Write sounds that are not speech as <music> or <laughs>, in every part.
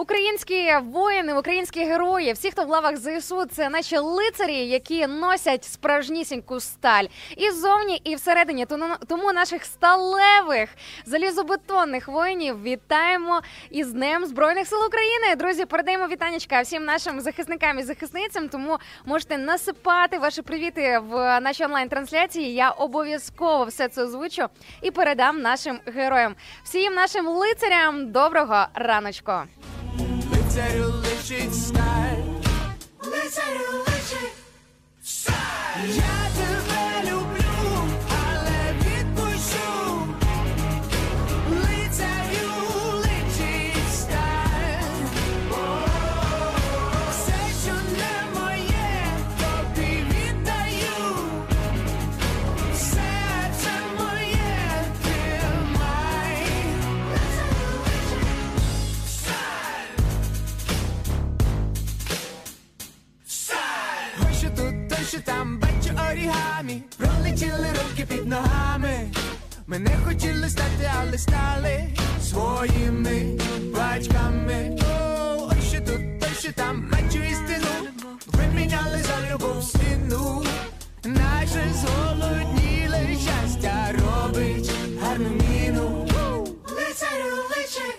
Українські воїни, українські герої, всі, хто в лавах ЗСУ, це наші лицарі, які носять справжнісіньку сталь і ззовні, і всередині. Тому наших сталевих залізобетонних воїнів вітаємо із Днем Збройних сил України. Друзі, передаємо вітанечка всім нашим захисникам і захисницям. Тому можете насипати ваші привіти в нашій онлайн-трансляції. Я обов'язково все це озвучу і передам нашим героям. Всім нашим лицарям доброго раночку. Лицарю личить сталь. Лицарю личить сталь. Я тебе пролетіли руки під ногами. Ми не хотіли стати, але стали своїми батьками. О, що тут, ось що там бачу істину. Виміняли за любов стіну. Наше зголодніле щастя робить гарну міну. Лицарю личить.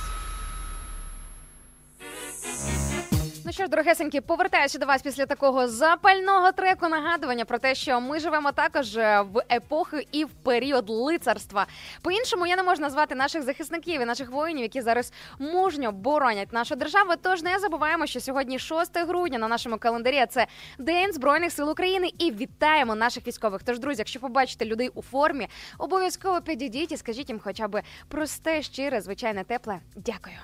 Ну що ж, дорогесенькі, повертаюся до вас після такого запального треку. Нагадування про те, що ми живемо також е, в епохи і в період лицарства. По іншому я не можу назвати наших захисників і наших воїнів, які зараз мужньо боронять нашу державу. Тож не забуваємо, що сьогодні 6 грудня на нашому календарі це День збройних сил України і вітаємо наших військових. Тож, друзі, якщо побачите людей у формі, обов'язково підійдіть і скажіть їм, хоча б просте, щире, звичайне, тепле. Дякую.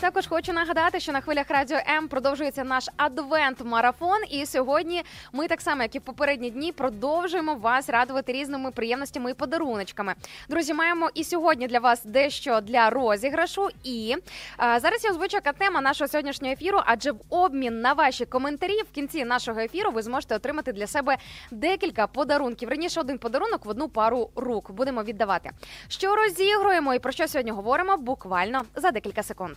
Також хочу нагадати, що на хвилях радіо М продовжується наш адвент-марафон. І сьогодні ми так само, як і в попередні дні, продовжуємо вас радувати різними приємностями і подаруночками. Друзі, маємо і сьогодні для вас дещо для розіграшу. І а, зараз я озвучу яка тема нашого сьогоднішнього ефіру, адже в обмін на ваші коментарі в кінці нашого ефіру ви зможете отримати для себе декілька подарунків. Раніше один подарунок в одну пару рук будемо віддавати. Що розігруємо і про що сьогодні говоримо буквально за декілька секунд.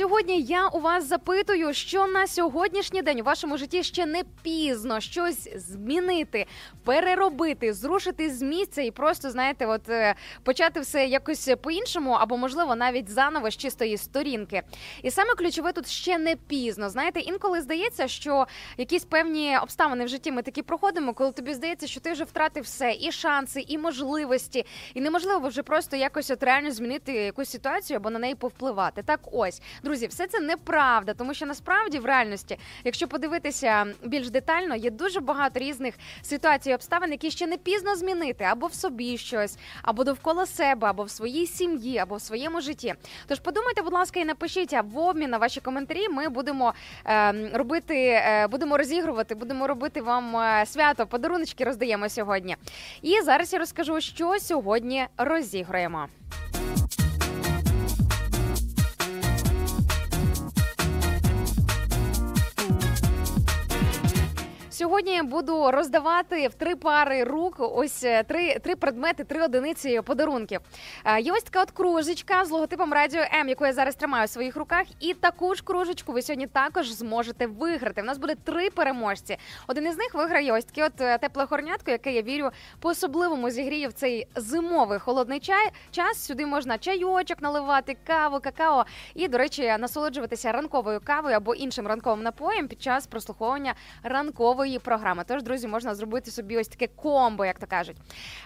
Сьогодні я у вас запитую, що на сьогоднішній день у вашому житті ще не пізно щось змінити, переробити, зрушити з місця і просто знаєте, от е, почати все якось по-іншому, або можливо навіть заново з чистої сторінки. І саме ключове тут ще не пізно. Знаєте, інколи здається, що якісь певні обставини в житті ми такі проходимо, коли тобі здається, що ти вже втратив все, і шанси, і можливості, і неможливо вже просто якось от реально змінити якусь ситуацію або на неї повпливати. Так, ось друзі. Все це неправда, тому що насправді в реальності, якщо подивитися більш детально, є дуже багато різних ситуацій і обставин, які ще не пізно змінити або в собі щось, або довкола себе, або в своїй сім'ї, або в своєму житті. Тож подумайте, будь ласка, і напишіть а в обмін на ваші коментарі. Ми будемо е, робити, е, будемо розігрувати, будемо робити вам е, свято. Подаруночки роздаємо сьогодні. І зараз я розкажу, що сьогодні розіграємо. Сьогодні буду роздавати в три пари рук ось е, три три предмети, три одиниці подарунків. Е, Є ось така от кружечка з логотипом Радіо М, яку я зараз тримаю в своїх руках. І таку ж кружечку ви сьогодні також зможете виграти. У нас буде три переможці. Один із них виграє ось таке от е, тепле горнятко, яке я вірю по особливому зігріє в цей зимовий холодний чай. Час сюди можна чайочок наливати, каву, какао і, до речі, насолоджуватися ранковою кавою або іншим ранковим напоєм під час прослуховування ранкової програми. Тож, друзі, можна зробити собі ось таке комбо, як то кажуть.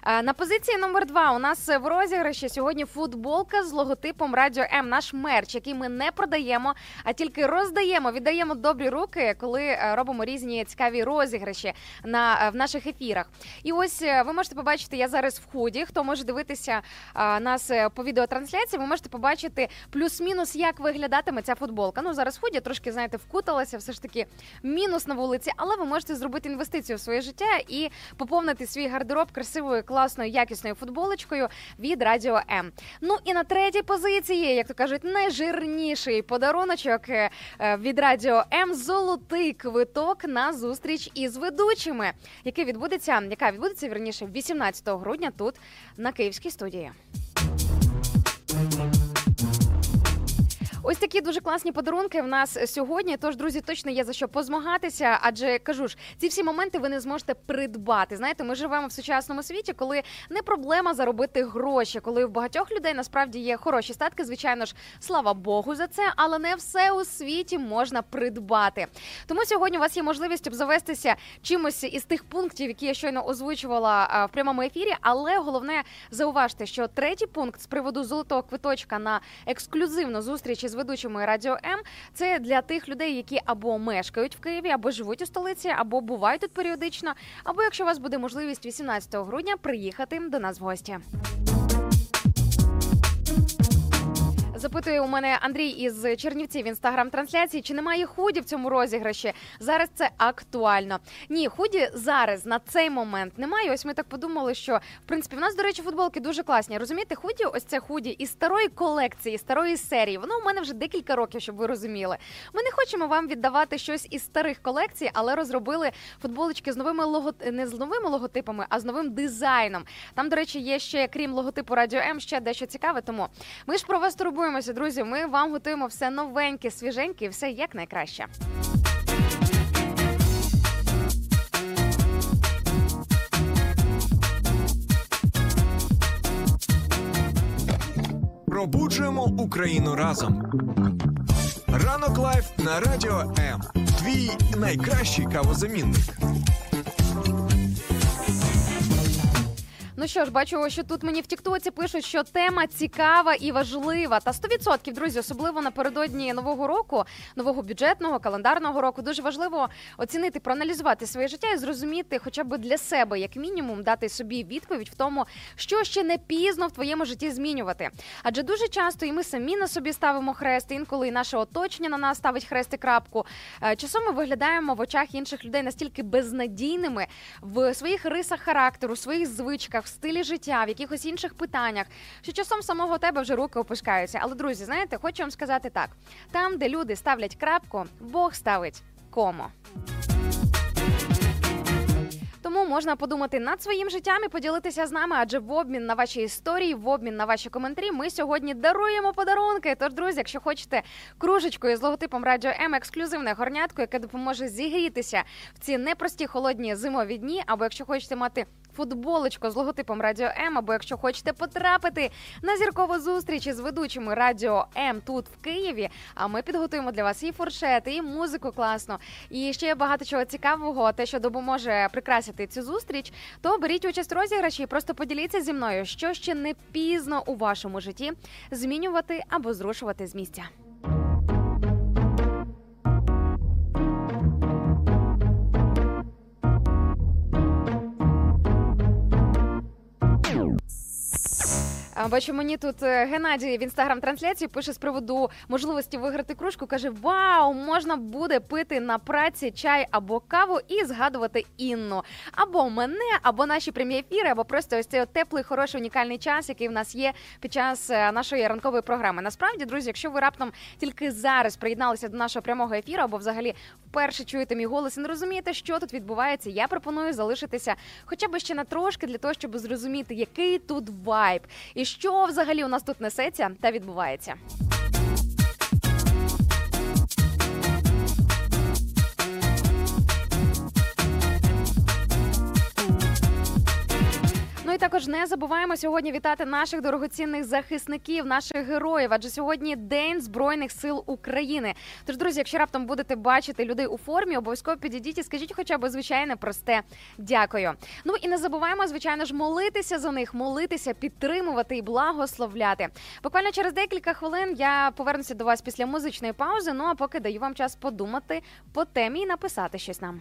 Е, На позиції номер два у нас в розіграші сьогодні футболка з логотипом Радіо М. Наш мерч, який ми не продаємо, а тільки роздаємо, віддаємо добрі руки, коли е, робимо різні цікаві розіграші на е, в наших ефірах. І ось ви можете побачити, я зараз в худі. Хто може дивитися нас по відеотрансляції, ви можете побачити плюс-мінус, як виглядатиме ця футболка. Ну зараз в худі трошки знаєте, вкуталася, все ж таки мінус на вулиці, але ви можете зробити інвестицію в своє життя і поповнити свій гардероб красивою, класною, якісною футболочкою від Радіо М. Ну і на третій позиції, як то кажуть, найжирніший подаруночок е, від Радіо М золотий квиток на зустріч із ведучими, який відбудеться, яка відбудеться вірніше 18 грудня тут на Київській студії. Ось такі дуже класні подарунки в нас сьогодні. Тож, друзі, точно є за що позмагатися. Адже кажу ж, ці всі моменти ви не зможете придбати. Знаєте, ми живемо в сучасному світі, коли не проблема заробити гроші, коли в багатьох людей насправді є хороші статки. Звичайно ж, слава Богу, за це, але не все у світі можна придбати. Тому сьогодні у вас є можливість обзавестися чимось із тих пунктів, які я щойно озвучувала в прямому ефірі. Але головне зауважте, що третій пункт з приводу золотого квиточка на ексклюзивну зустріч із ведучими радіо М це для тих людей, які або мешкають в Києві, або живуть у столиці, або бувають тут періодично, або якщо у вас буде можливість 18 грудня приїхати до нас в гості. Запитує у мене Андрій із Чернівців в інстаграм-трансляції, чи немає худі в цьому розіграші. Зараз це актуально. Ні, худі зараз на цей момент немає. Ось ми так подумали, що в принципі в нас, до речі, футболки дуже класні. Розумієте, худі, ось це худі із старої колекції, старої серії. Воно у мене вже декілька років, щоб ви розуміли. Ми не хочемо вам віддавати щось із старих колекцій, але розробили футболочки з новими лого... не з новими логотипами, а з новим дизайном. Там, до речі, є ще крім логотипу Радіо М, ще дещо цікаве. Тому ми ж про вас турбуємося, друзі. Ми вам готуємо все новеньке, свіженьке, і все як найкраще. Пробуджуємо Україну разом. Ранок live на радіо М. Твій найкращий кавозамінник. Ну що ж, бачу, що тут мені в Тіктоці пишуть, що тема цікава і важлива. Та 100%, друзі, особливо напередодні нового року, нового бюджетного календарного року, дуже важливо оцінити, проаналізувати своє життя і зрозуміти, хоча б для себе, як мінімум, дати собі відповідь в тому, що ще не пізно в твоєму житті змінювати. Адже дуже часто і ми самі на собі ставимо хрест, інколи і наше оточення на нас ставить хрест і крапку. Е, Часом ми виглядаємо в очах інших людей настільки безнадійними в своїх рисах характеру, своїх звичках, стилі життя, в якихось інших питаннях, що часом самого тебе вже руки опускаються. Але друзі, знаєте, хочу вам сказати так: там, де люди ставлять крапку, Бог ставить кому. Тому можна подумати над своїм життям і поділитися з нами, адже в обмін на ваші історії, в обмін на ваші коментарі, ми сьогодні даруємо подарунки. Тож, друзі, якщо хочете кружечкою з логотипом Радіо М, ексклюзивне горнятко, яке допоможе зігрітися в ці непрості холодні зимові дні, або якщо хочете мати футболочку з логотипом Радіо М, або якщо хочете потрапити на зіркову зустріч із ведучими Радіо М тут в Києві. А ми підготуємо для вас і фуршети, і музику класну, і ще багато чого цікавого, те, що допоможе прикрасити цю зустріч. То беріть участь у розіграші і просто поділіться зі мною, що ще не пізно у вашому житті змінювати або зрушувати з місця. Бачу, мені тут е, Геннадій в інстаграм-трансляції пише з приводу можливості виграти кружку. Каже: Вау, можна буде пити на праці чай або каву і згадувати Інну. Або мене, або наші прямі ефіри, або просто ось цей теплий, хороший, унікальний час, який в нас є під час е, нашої ранкової програми. Насправді, друзі, якщо ви раптом тільки зараз приєдналися до нашого прямого ефіру, або взагалі вперше чуєте мій голос і не розумієте, що тут відбувається, я пропоную залишитися хоча б ще на трошки для того, щоб зрозуміти, який тут вайб і що взагалі у нас тут несеться та відбувається. І також не забуваємо сьогодні вітати наших дорогоцінних захисників, наших героїв. Адже сьогодні День Збройних сил України. Тож, друзі, якщо раптом будете бачити людей у формі, обов'язково підійдіть і скажіть, хоча б звичайне просте дякую. Ну і не забуваємо, звичайно ж, молитися за них, молитися, підтримувати і благословляти. Буквально через декілька хвилин я повернуся до вас після музичної паузи. Ну а поки даю вам час подумати по темі і написати щось нам.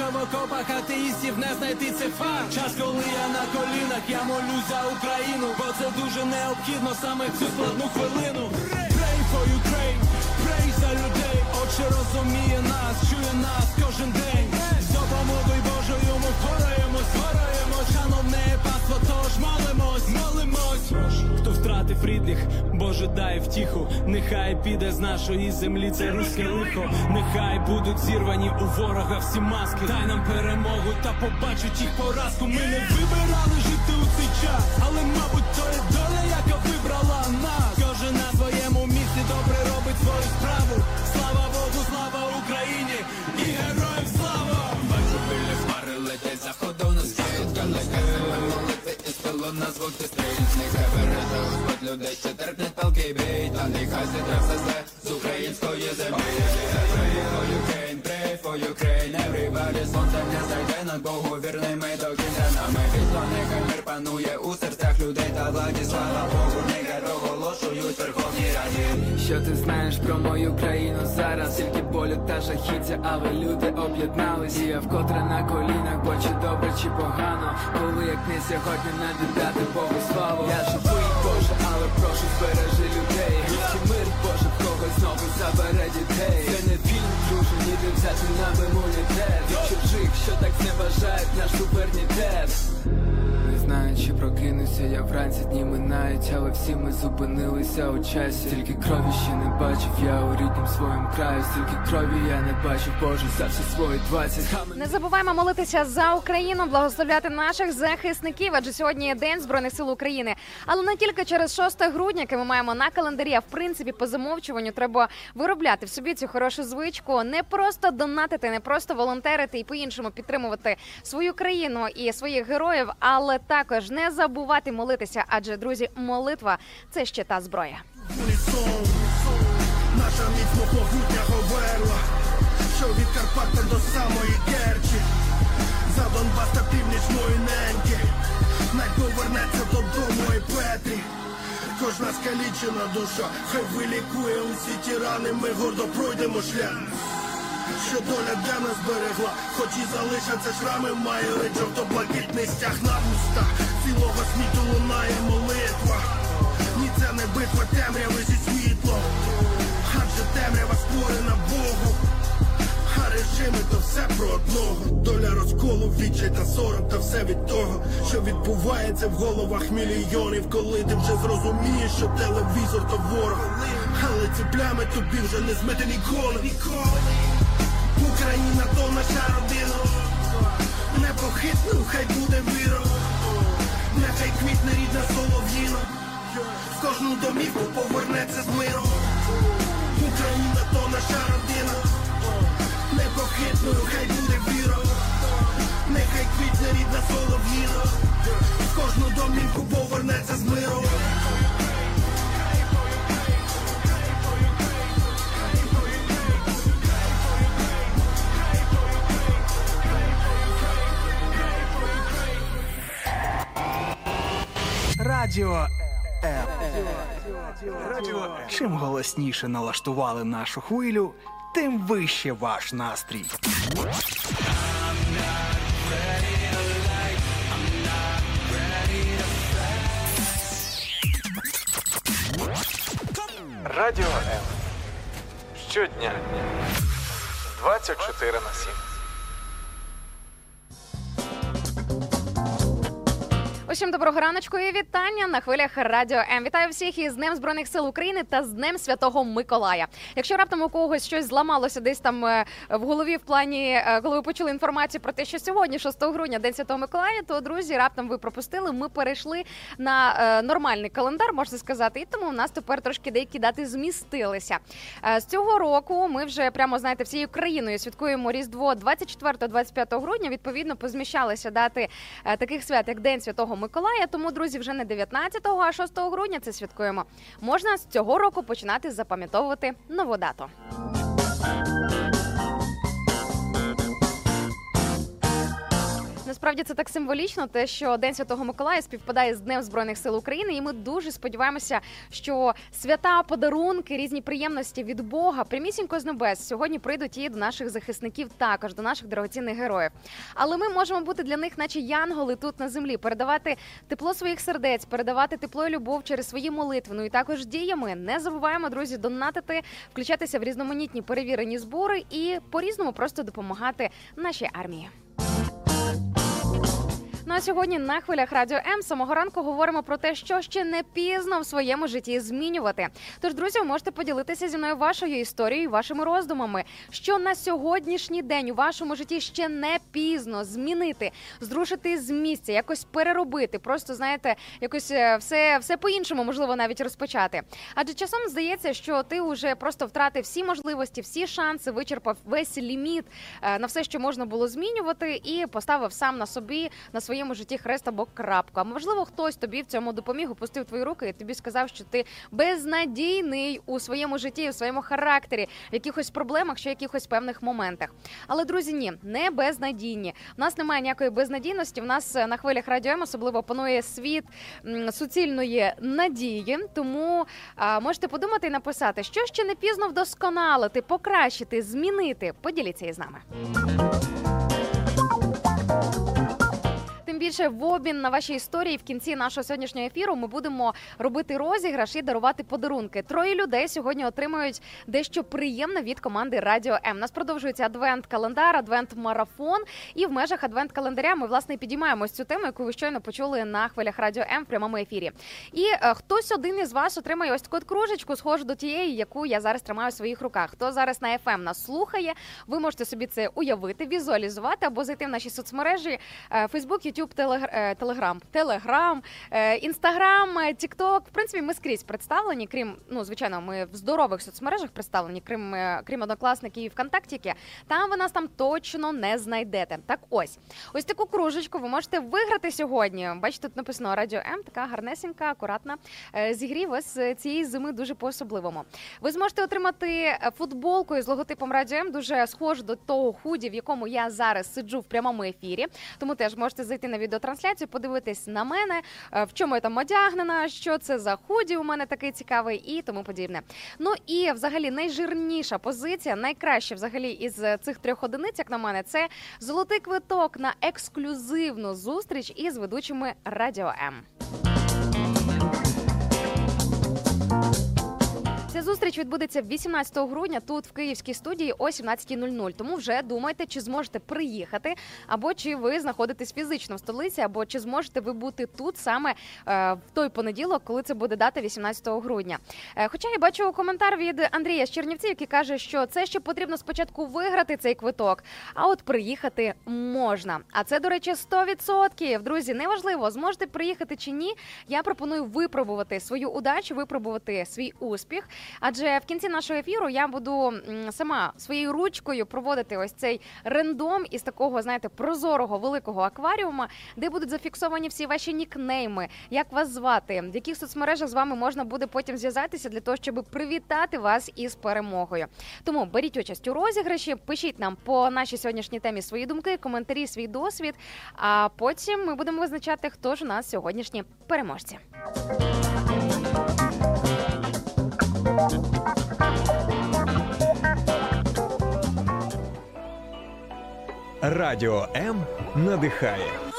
Що в окопах атеїстів не знайти це факт Час, коли я на колінах, я молюсь за Україну Бо це дуже необхідно саме цю складну хвилину. Pray for Ukraine, pray за людей. Отче розуміє нас, чує нас кожен день. З допомогою Божою ми впораємось, впораємось Шановне паство, тож молимось, молимось. Хто втратив рідних, Боже дай втіху. Нехай піде з нашої землі це руське лихо. Нехай будуть зірвані у ворога всі маски. Дай нам перемогу та побачить їх поразку. Ми не вибирали жити у цей час Але мабуть то є доля, яка вибрала нас на звук Нехай береже Господь людей, ще терпне палки бій Та нехай зітре все з української землі Україною for For Ukraine Everybody сонце не зайде над Богу вірними до кінця. Нами вісло, нехай мир панує у серцях людей та владі Слава Богу, нехай проголошують Верховній Раді. Що ти знаєш про мою країну зараз? Тільки болю та жахіття, але люди об'єднались. І я вкотре на колінах, бо чи добре, чи погано. Коли як не сьогодні не віддати Богу славу. Я живий, Боже, але прошу збережи людей. Руський мир, Боже, в когось знову забере дітей. Це не взяти нам імунітет Від чужих, що так зневажають наш суверенітет не знаю, чи прокинуся я вранці дні минають, але всі ми зупинилися у часі. Стільки крові ще не бачив, я у ріднім своєму краю, стільки крові я не бачив, Боже, за всі свої двадцять. Не забуваємо молитися за Україну, благословляти наших захисників, адже сьогодні є День Збройних сил України. Але не тільки через 6 грудня, яке ми маємо на календарі, а в принципі по замовчуванню треба виробляти в собі цю хорошу звичку, не просто донатити, не просто волонтерити і по-іншому підтримувати свою країну і своїх героїв, але також не забувати молитися. Адже друзі, молитва це ще та зброя. Наша міцно могутня говерла Що від Карпата до самої Керчі За Донбас та північ мої неньки Най повернеться додому і Петрі Кожна скалічена душа, хай вилікує усі ті рани, ми гордо пройдемо шлях. Що доля для нас берегла, хоч і залишаться шрами, має ледь жовто-блакитний стяг на вустах. Цілого світу лунає молитва. Ні, це не битва темряви зі світлом. Адже темрява створена Богу. А режими то все про одного. Доля розколу, відчай та сором, та все від того, що відбувається в головах мільйонів, коли ти вже зрозумієш, що телевізор то ворог. Але ці плями тобі вже не змити ніколи. Ніколи. Україна то наша родина. Непохитним хай буде віра. Нехай квітне рідна солов'їна. В кожну домівку повернеться з миром. Україна то наша родина. Весною хай буде віра, нехай квітне рідна солов'їна, в кожну домівку повернеться з миром. Радіо Радіо. Чим голосніше налаштували нашу хвилю тим вище ваш настрій. Радіо М. Щодня. 24 на 7. Усім доброго раночку вітання на хвилях радіо М. Вітаю всіх із Днем Збройних сил України та з Днем Святого Миколая. Якщо раптом у когось щось зламалося десь там е, в голові, в плані, е, коли ви почули інформацію про те, що сьогодні, 6 грудня, День Святого Миколая, то друзі, раптом ви пропустили. Ми перейшли на е, нормальний календар, можна сказати, і тому у нас тепер трошки деякі дати змістилися. З цього року ми вже прямо знаєте всією країною святкуємо Різдво 24-25 грудня. Відповідно, позміщалися дати таких свят, як День Святого Миколая. Тому, друзі, вже не 19-го, а 6 грудня це святкуємо. Можна з цього року починати запам'ятовувати нову дату. Насправді це так символічно, те, що День Святого Миколая співпадає з Днем Збройних сил України, і ми дуже сподіваємося, що свята, подарунки, різні приємності від Бога прямісінько з небес сьогодні прийдуть і до наших захисників, також до наших дорогоцінних героїв. Але ми можемо бути для них, наче янголи тут на землі, передавати тепло своїх сердець, передавати тепло і любов через свої молитви. Ну і також діями. Не забуваємо, друзі, донатити, включатися в різноманітні перевірені збори і по різному просто допомагати нашій армії. Ну а сьогодні на хвилях радіо М самого ранку говоримо про те, що ще не пізно в своєму житті змінювати. Тож, друзі, ви можете поділитися зі мною вашою історією, вашими роздумами, що на сьогоднішній день у вашому житті ще не пізно змінити, зрушити з місця, якось переробити. Просто знаєте, якось е, все, все по-іншому можливо навіть розпочати. Адже часом здається, що ти вже просто втратив всі можливості, всі шанси, вичерпав весь ліміт е, на все, що можна було змінювати, і поставив сам на собі на своєму житті хрест або крапку. А можливо, хтось тобі в цьому допоміг, опустив твої руки і тобі сказав, що ти безнадійний у своєму житті, у своєму характері, в якихось проблемах, чи якихось певних моментах. Але друзі, ні, не безнадійні. У нас немає ніякої безнадійності. В нас е, на хвилях радіо М особливо панує світ суцільної надії. Тому а, можете подумати і написати, що ще не пізно вдосконалити, покращити, змінити. Поділіться із нами. Більше в обмін на ваші історії в кінці нашого сьогоднішнього ефіру ми будемо робити розіграш і дарувати подарунки. Троє людей сьогодні отримають дещо приємне від команди Радіо М. У Нас продовжується адвент-календар, адвент-марафон. І в межах адвент-календаря ми власне підіймаємо цю тему, яку ви щойно почули на хвилях Радіо М в прямому ефірі. І е, хтось один із вас отримає ось таку кружечку, схожу до тієї, яку я зараз тримаю в своїх руках. Хто зараз на FM нас слухає, ви можете собі це уявити, візуалізувати або зайти в наші соцмережі е, Facebook, Телегр- е, Telegram, Telegram, е, Instagram, е, TikTok. В принципі, ми скрізь представлені, крім ну, звичайно, ми в здорових соцмережах представлені, крім крім однокласників і ВКонтактіки. Там ви нас там точно не знайдете. Так ось, ось таку кружечку ви можете виграти сьогодні. Бачите, тут написано Радіо М, така гарнесенька, акуратна. Зігрів вас цієї зими дуже по-особливому. Ви зможете отримати футболку із логотипом Радіо М, дуже схожу до того худі, в якому я зараз сиджу в прямому ефірі. Тому теж можете зайти на відеотрансляцію, подивитись на мене, е, в чому я там одягнена, що це за худі у мене такий цікавий і тому подібне. Ну і взагалі найжирніша позиція, найкраще взагалі із е, цих трьох одиниць, як на мене, це золотий квиток на ексклюзивну зустріч із ведучими Радіо М. Ця зустріч відбудеться 18 грудня тут в київській студії о 17.00. Тому вже думайте, чи зможете приїхати, або чи ви знаходитесь фізично в столиці, або чи зможете ви бути тут саме е, в той понеділок, коли це буде дата 18 грудня. Е, хоча я бачу коментар від Андрія з Чернівців, який каже, що це ще потрібно спочатку виграти цей квиток, а от приїхати можна. А це, до речі, 100%. Друзі, неважливо, зможете приїхати чи ні. Я пропоную випробувати свою удачу, випробувати свій успіх. Адже в кінці нашого ефіру я буду сама своєю ручкою проводити ось цей рендом із такого, знаєте, прозорого великого акваріума, де будуть зафіксовані всі ваші нікнейми, як вас звати, в яких соцмережах з вами можна буде потім зв'язатися для того, щоб привітати вас із перемогою. Тому беріть участь у розіграші, пишіть нам по нашій сьогоднішній темі свої думки, коментарі, свій досвід. А потім ми будемо визначати, хто ж у нас сьогоднішні переможці. Радіо М надихає.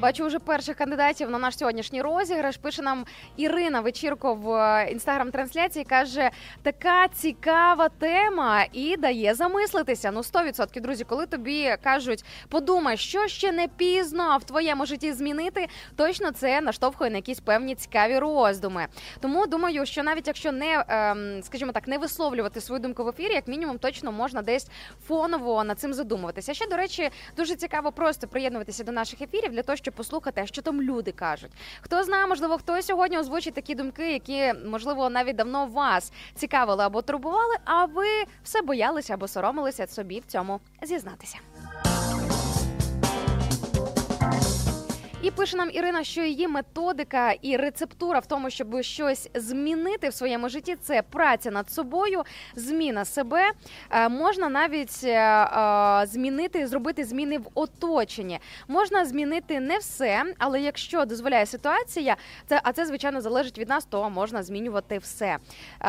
Бачу вже перших кандидатів на наш сьогоднішній розіграш. Пише нам Ірина Вечірко в е, інстаграм-трансляції. каже, така цікава тема і дає замислитися. Ну 100%, друзі, коли тобі кажуть, подумай, що ще не пізно в твоєму житті змінити, точно це наштовхує на якісь певні цікаві роздуми. Тому думаю, що навіть якщо не ем, скажімо так, не висловлювати свою думку в ефірі, як мінімум, точно можна десь фоново над цим задумуватися. Ще до речі, дуже цікаво просто приєднуватися до наших ефірів для того, щоб послухати, що там люди кажуть. Хто знає, можливо, хто сьогодні озвучить такі думки, які можливо навіть давно вас цікавили або турбували, а ви все боялися або соромилися собі в цьому зізнатися. І пише нам Ірина, що її методика і рецептура в тому, щоб щось змінити в своєму житті, це праця над собою, зміна себе. Е, можна навіть е, е, змінити, зробити зміни в оточенні. Можна змінити не все, але якщо дозволяє ситуація, це а це звичайно залежить від нас, то можна змінювати все.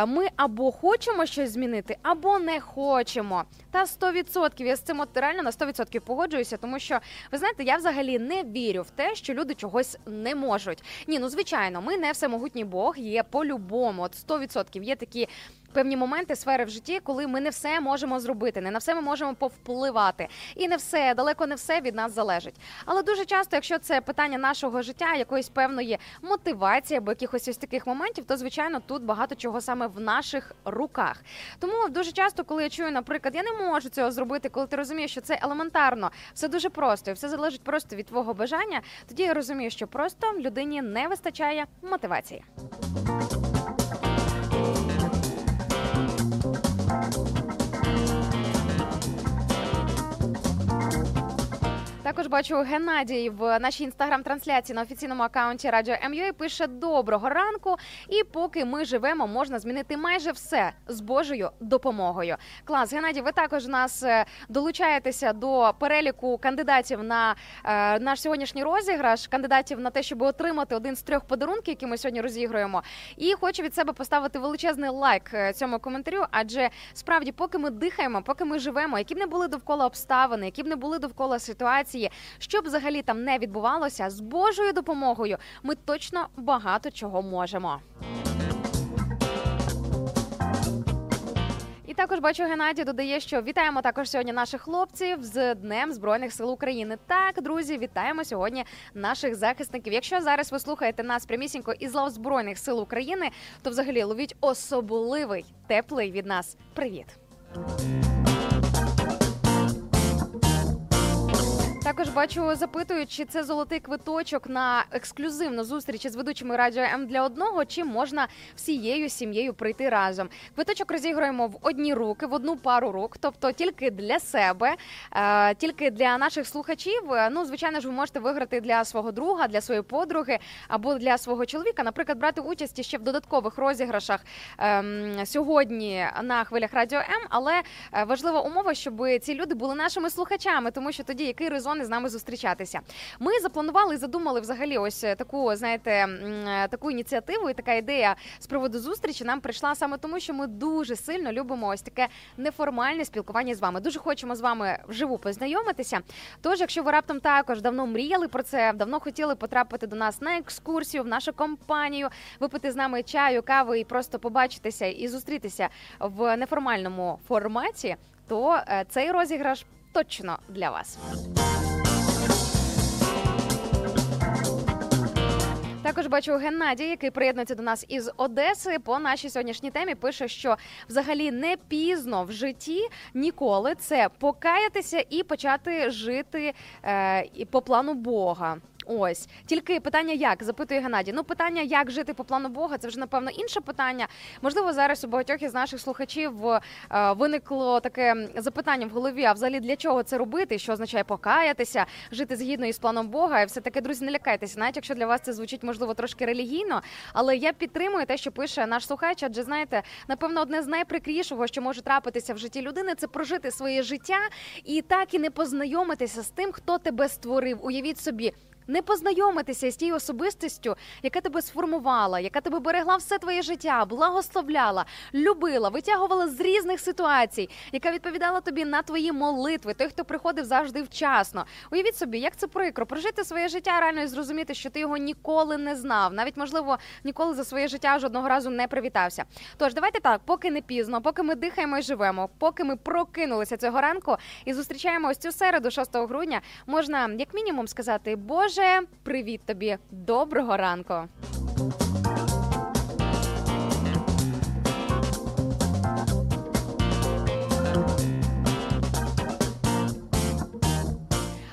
Ми або хочемо щось змінити, або не хочемо. Та 100% я з цим от реально на 100% погоджуюся, тому що ви знаєте, я взагалі не вірю в те, що люди чогось не можуть. Ні, ну звичайно, ми не всемогутній Бог, є по-любому. От 100% є такі. Певні моменти сфери в житті, коли ми не все можемо зробити, не на все ми можемо повпливати, і не все далеко не все від нас залежить. Але дуже часто, якщо це питання нашого життя, якоїсь певної мотивації або якихось ось таких моментів, то звичайно тут багато чого саме в наших руках. Тому дуже часто, коли я чую, наприклад, я не можу цього зробити, коли ти розумієш, що це елементарно, все дуже просто, і все залежить просто від твого бажання. Тоді я розумію, що просто людині не вистачає мотивації. Також бачу Геннадій в нашій інстаграм-трансляції на офіційному акаунті Радіо МЮА пише доброго ранку. І поки ми живемо, можна змінити майже все з Божою допомогою. Клас, Геннадій, ви також нас е, долучаєтеся до переліку кандидатів на е, наш сьогоднішній розіграш, кандидатів на те, щоб отримати один з трьох подарунків, які ми сьогодні розігруємо. І хочу від себе поставити величезний лайк е, цьому коментарю, адже справді, поки ми дихаємо, поки ми живемо, які б не були довкола обставини, які б не були довкола ситуації, що б взагалі там не відбувалося, з Божою допомогою ми точно багато чого можемо. І також бачу Геннадій додає, що вітаємо також сьогодні наших хлопців з Днем Збройних сил України. Так, друзі, вітаємо сьогодні наших захисників. Якщо зараз ви слухаєте нас прямісінько із лав Збройних сил України, то взагалі ловіть особливий теплий від нас привіт. Також бачу, запитують, чи це золотий квиточок на ексклюзивну зустріч із ведучими радіо М для одного, чи можна всією сім'єю прийти разом. Квиточок розіграємо в одні руки, в одну пару рук, тобто тільки для себе, е, тільки для наших слухачів. Ну, звичайно ж, ви можете виграти для свого друга, для своєї подруги або для свого чоловіка. Наприклад, брати участь ще в додаткових розіграшах ем, сьогодні на хвилях радіо М. Але е, важлива умова, щоб ці люди були нашими слухачами, тому що тоді який резон з нами зустрічатися. Ми запланували і задумали взагалі ось е, таку, знаєте, е, таку ініціативу і така ідея з приводу зустрічі нам прийшла саме тому, що ми дуже сильно любимо ось таке неформальне спілкування з вами. Дуже хочемо з вами вживу познайомитися. Тож, якщо ви раптом також давно мріяли про це, давно хотіли потрапити до нас на екскурсію в нашу компанію, випити з нами чаю, кави і просто побачитися і зустрітися в неформальному форматі, то е, цей розіграш точно для вас. Також бачу Геннадій, який приєднується до нас із Одеси. По нашій сьогоднішній темі пише, що взагалі не пізно в житті ніколи це покаятися і почати жити е, по плану Бога. Ось тільки питання, як запитує Геннадій. Ну, питання, як жити по плану Бога, це вже напевно інше питання. Можливо, зараз у багатьох із наших слухачів е, виникло таке запитання в голові: а взагалі для чого це робити? Що означає покаятися, жити згідно із планом Бога? І все таке, друзі, не лякайтеся, навіть якщо для вас це звучить можливо трошки релігійно. Але я підтримую те, що пише наш слухач, адже знаєте, напевно, одне з найприкрішого, що може трапитися в житті людини, це прожити своє життя і так і не познайомитися з тим, хто тебе створив. Уявіть собі. Не познайомитися з тією особистістю, яка тебе сформувала, яка тебе берегла все твоє життя, благословляла, любила, витягувала з різних ситуацій, яка відповідала тобі на твої молитви, той, хто приходив завжди вчасно. Уявіть собі, як це прикро прожити своє життя реально і зрозуміти, що ти його ніколи не знав, навіть можливо ніколи за своє життя жодного разу не привітався. Тож давайте так, поки не пізно, поки ми дихаємо і живемо, поки ми прокинулися цього ранку і зустрічаємо ось цю середу, 6 грудня, можна як мінімум сказати: Боже, привіт тобі, доброго ранку.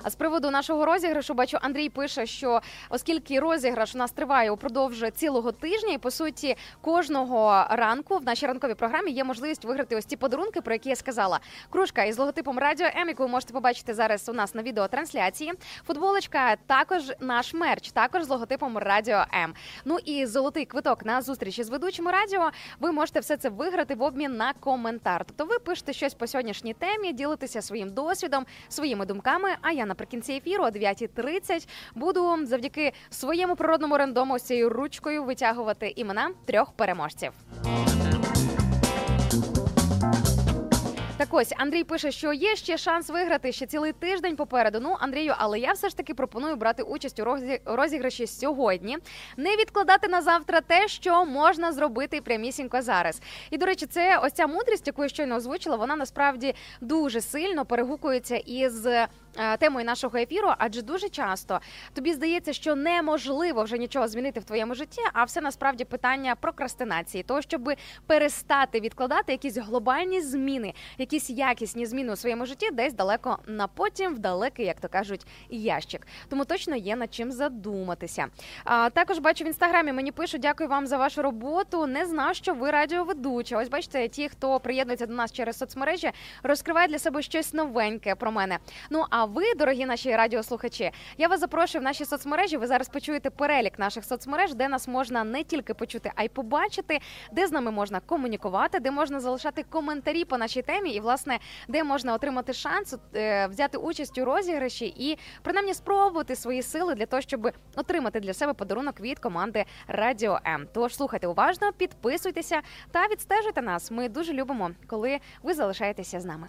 А з приводу нашого розіграшу, бачу, Андрій пише, що оскільки розіграш у нас триває упродовж цілого тижня, і по суті кожного ранку в нашій ранковій програмі є можливість виграти ось ці подарунки, про які я сказала. Кружка із логотипом Радіо М, яку ви можете побачити зараз у нас на відеотрансляції. Футболочка, також наш мерч, також з логотипом Радіо М. Ну і золотий квиток на зустрічі з ведучим радіо. Ви можете все це виграти в обмін на коментар. Тобто ви пишете щось по сьогоднішній темі, ділитеся своїм досвідом, своїми думками. А я наприкінці ефіру о 9.30 буду завдяки своєму природному рандому з цією ручкою витягувати імена трьох переможців. Так ось Андрій пише, що є ще шанс виграти ще цілий тиждень попереду. Ну, Андрію, але я все ж таки пропоную брати участь у розі- розіграші сьогодні, не відкладати на завтра те, що можна зробити прямісінько зараз. І до речі, це ось ця мудрість, яку я щойно озвучила, вона насправді дуже сильно перегукується із. Е, Темою нашого ефіру, адже дуже часто тобі здається, що неможливо вже нічого змінити в твоєму житті, а все насправді питання прокрастинації, того, щоб перестати відкладати якісь глобальні зміни, якісь якісні зміни у своєму житті, десь далеко на потім, в далекий, як то кажуть, ящик. Тому точно є над чим задуматися. А також бачу в інстаграмі. Мені пишуть, дякую вам за вашу роботу. Не знав, що ви радіоведуча. Ось бачите, ті, хто приєднується до нас через соцмережі, розкривають для себе щось новеньке про мене. Ну а ви, дорогі наші радіослухачі, я вас запрошую в наші соцмережі. Ви зараз почуєте перелік наших соцмереж, де нас можна не тільки почути, а й побачити, де з нами можна комунікувати, де можна залишати коментарі по нашій темі, і власне де можна отримати шанс е, взяти участь у розіграші і принаймні спробувати свої сили для того, щоб отримати для себе подарунок від команди Радіо М. Тож слухайте уважно, підписуйтеся та відстежуйте нас. Ми дуже любимо, коли ви залишаєтеся з нами.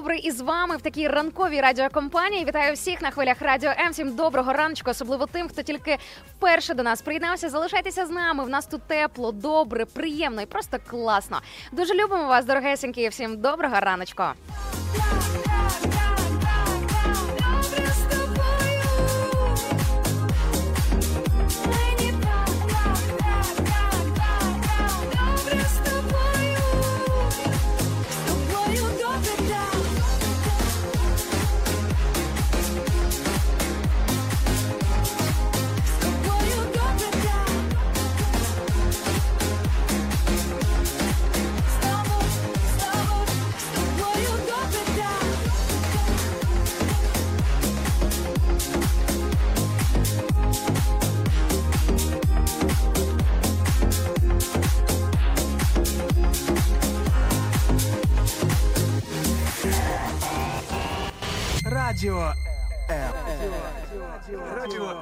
І з вами в такій ранковій радіокомпанії. Вітаю всіх на хвилях радіо М. Всім доброго раночку, особливо тим, хто тільки вперше до нас приєднався. Залишайтеся з нами. В нас тут тепло, добре, приємно і просто класно. Дуже любимо вас, дорогесенькі. Всім доброго раночку.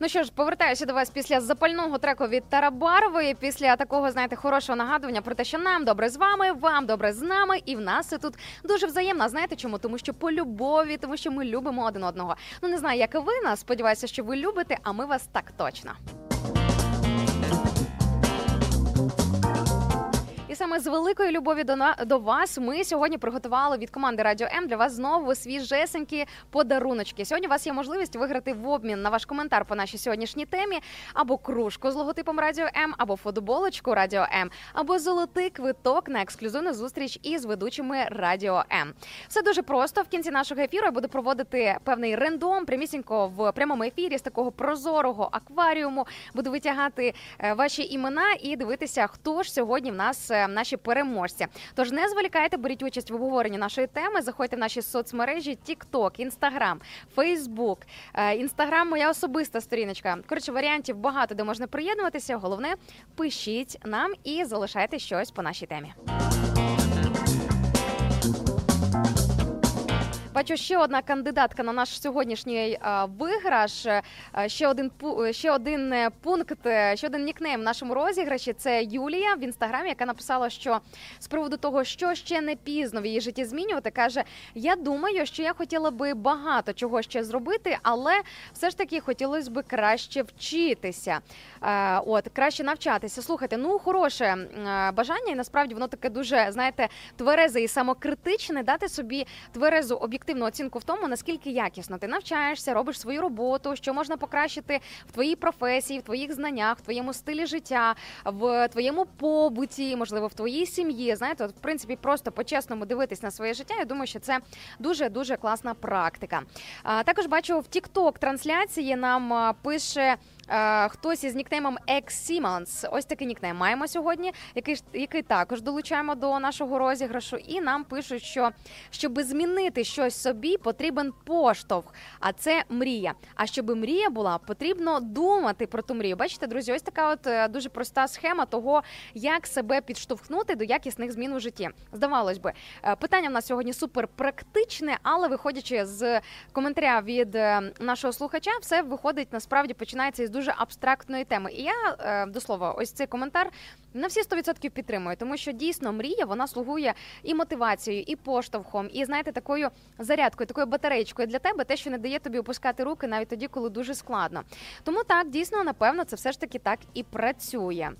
Ну що ж, повертаюся до вас після запального треку від Тарабарової, після такого, знаєте, хорошого нагадування про те, що нам добре з вами, вам добре з нами, і в нас тут дуже взаємно. Знаєте чому? Тому що по любові, тому що ми любимо один одного. Ну не знаю, як і ви нас. Сподіваюся, що ви любите, а ми вас так точно. Саме з великої любові до на до вас ми сьогодні приготували від команди Радіо М для вас знову свіжесенькі подаруночки. Сьогодні у вас є можливість виграти в обмін на ваш коментар по нашій сьогоднішній темі або кружку з логотипом Радіо М, або футболочку Радіо М, або золотий квиток на ексклюзивну зустріч із ведучими Радіо М. Все дуже просто. В кінці нашого ефіру я буду проводити певний рендом прямісінько в прямому ефірі з такого прозорого акваріуму. Буду витягати е, ваші імена і дивитися, хто ж сьогодні в нас е, наші переможці. Тож не зволікайте, беріть участь в обговоренні нашої теми. Заходьте в наші соцмережі TikTok, Instagram, Facebook. Е, Instagram – моя особиста сторіночка. Коротше, варіантів багато, де можна приєднуватися. Головне, пишіть нам і залишайте щось по нашій темі. Бачу ще одна кандидатка на наш сьогоднішній е, виграш. Е, Ще один пу- ще один е, пункт, е, ще один нікнейм в нашому розіграші. Це Юлія в інстаграмі, яка написала, що з приводу того, що ще не пізно в її житті змінювати, каже: Я думаю, що я хотіла би багато чого ще зробити, але все ж таки хотілося би краще вчитися. Е, От краще навчатися. Слухайте, ну хороше е, бажання, і насправді воно таке дуже знаєте тверезе і самокритичне. Дати собі тверезу об'єктивну оцінку в тому, наскільки якісно ти навчаєшся, робиш свою роботу, що можна покращити в твоїй професії, в твоїх знаннях, в твоєму стилі життя, в твоєму побуті, можливо, в твоїй сім'ї. Знаєте, от, в принципі, просто по-чесному дивитись на своє життя. Я думаю, що це дуже дуже класна практика. Також бачу в TikTok трансляції нам пише. Е, Хтось із нікнеймом X Simmons. Ось такий нікнейм маємо сьогодні, який який також долучаємо до нашого розіграшу. І нам пишуть, що щоб змінити щось собі, потрібен поштовх. А це мрія. А щоб мрія була, потрібно думати про ту мрію. Бачите, друзі, ось така от е, дуже проста схема того, як себе підштовхнути до якісних змін у житті. Здавалось би, е, питання в нас сьогодні супер практичне, але виходячи з коментаря від нашого слухача, все виходить насправді починається із дуже абстрактної теми. І я е, до слова, ось цей коментар на всі 100% підтримую, тому що дійсно мрія вона слугує і мотивацією, і поштовхом, і знаєте, такою зарядкою, такою батарейкою для тебе, те, що не дає тобі опускати руки навіть тоді, коли дуже складно. Тому так дійсно напевно це все ж таки так і працює.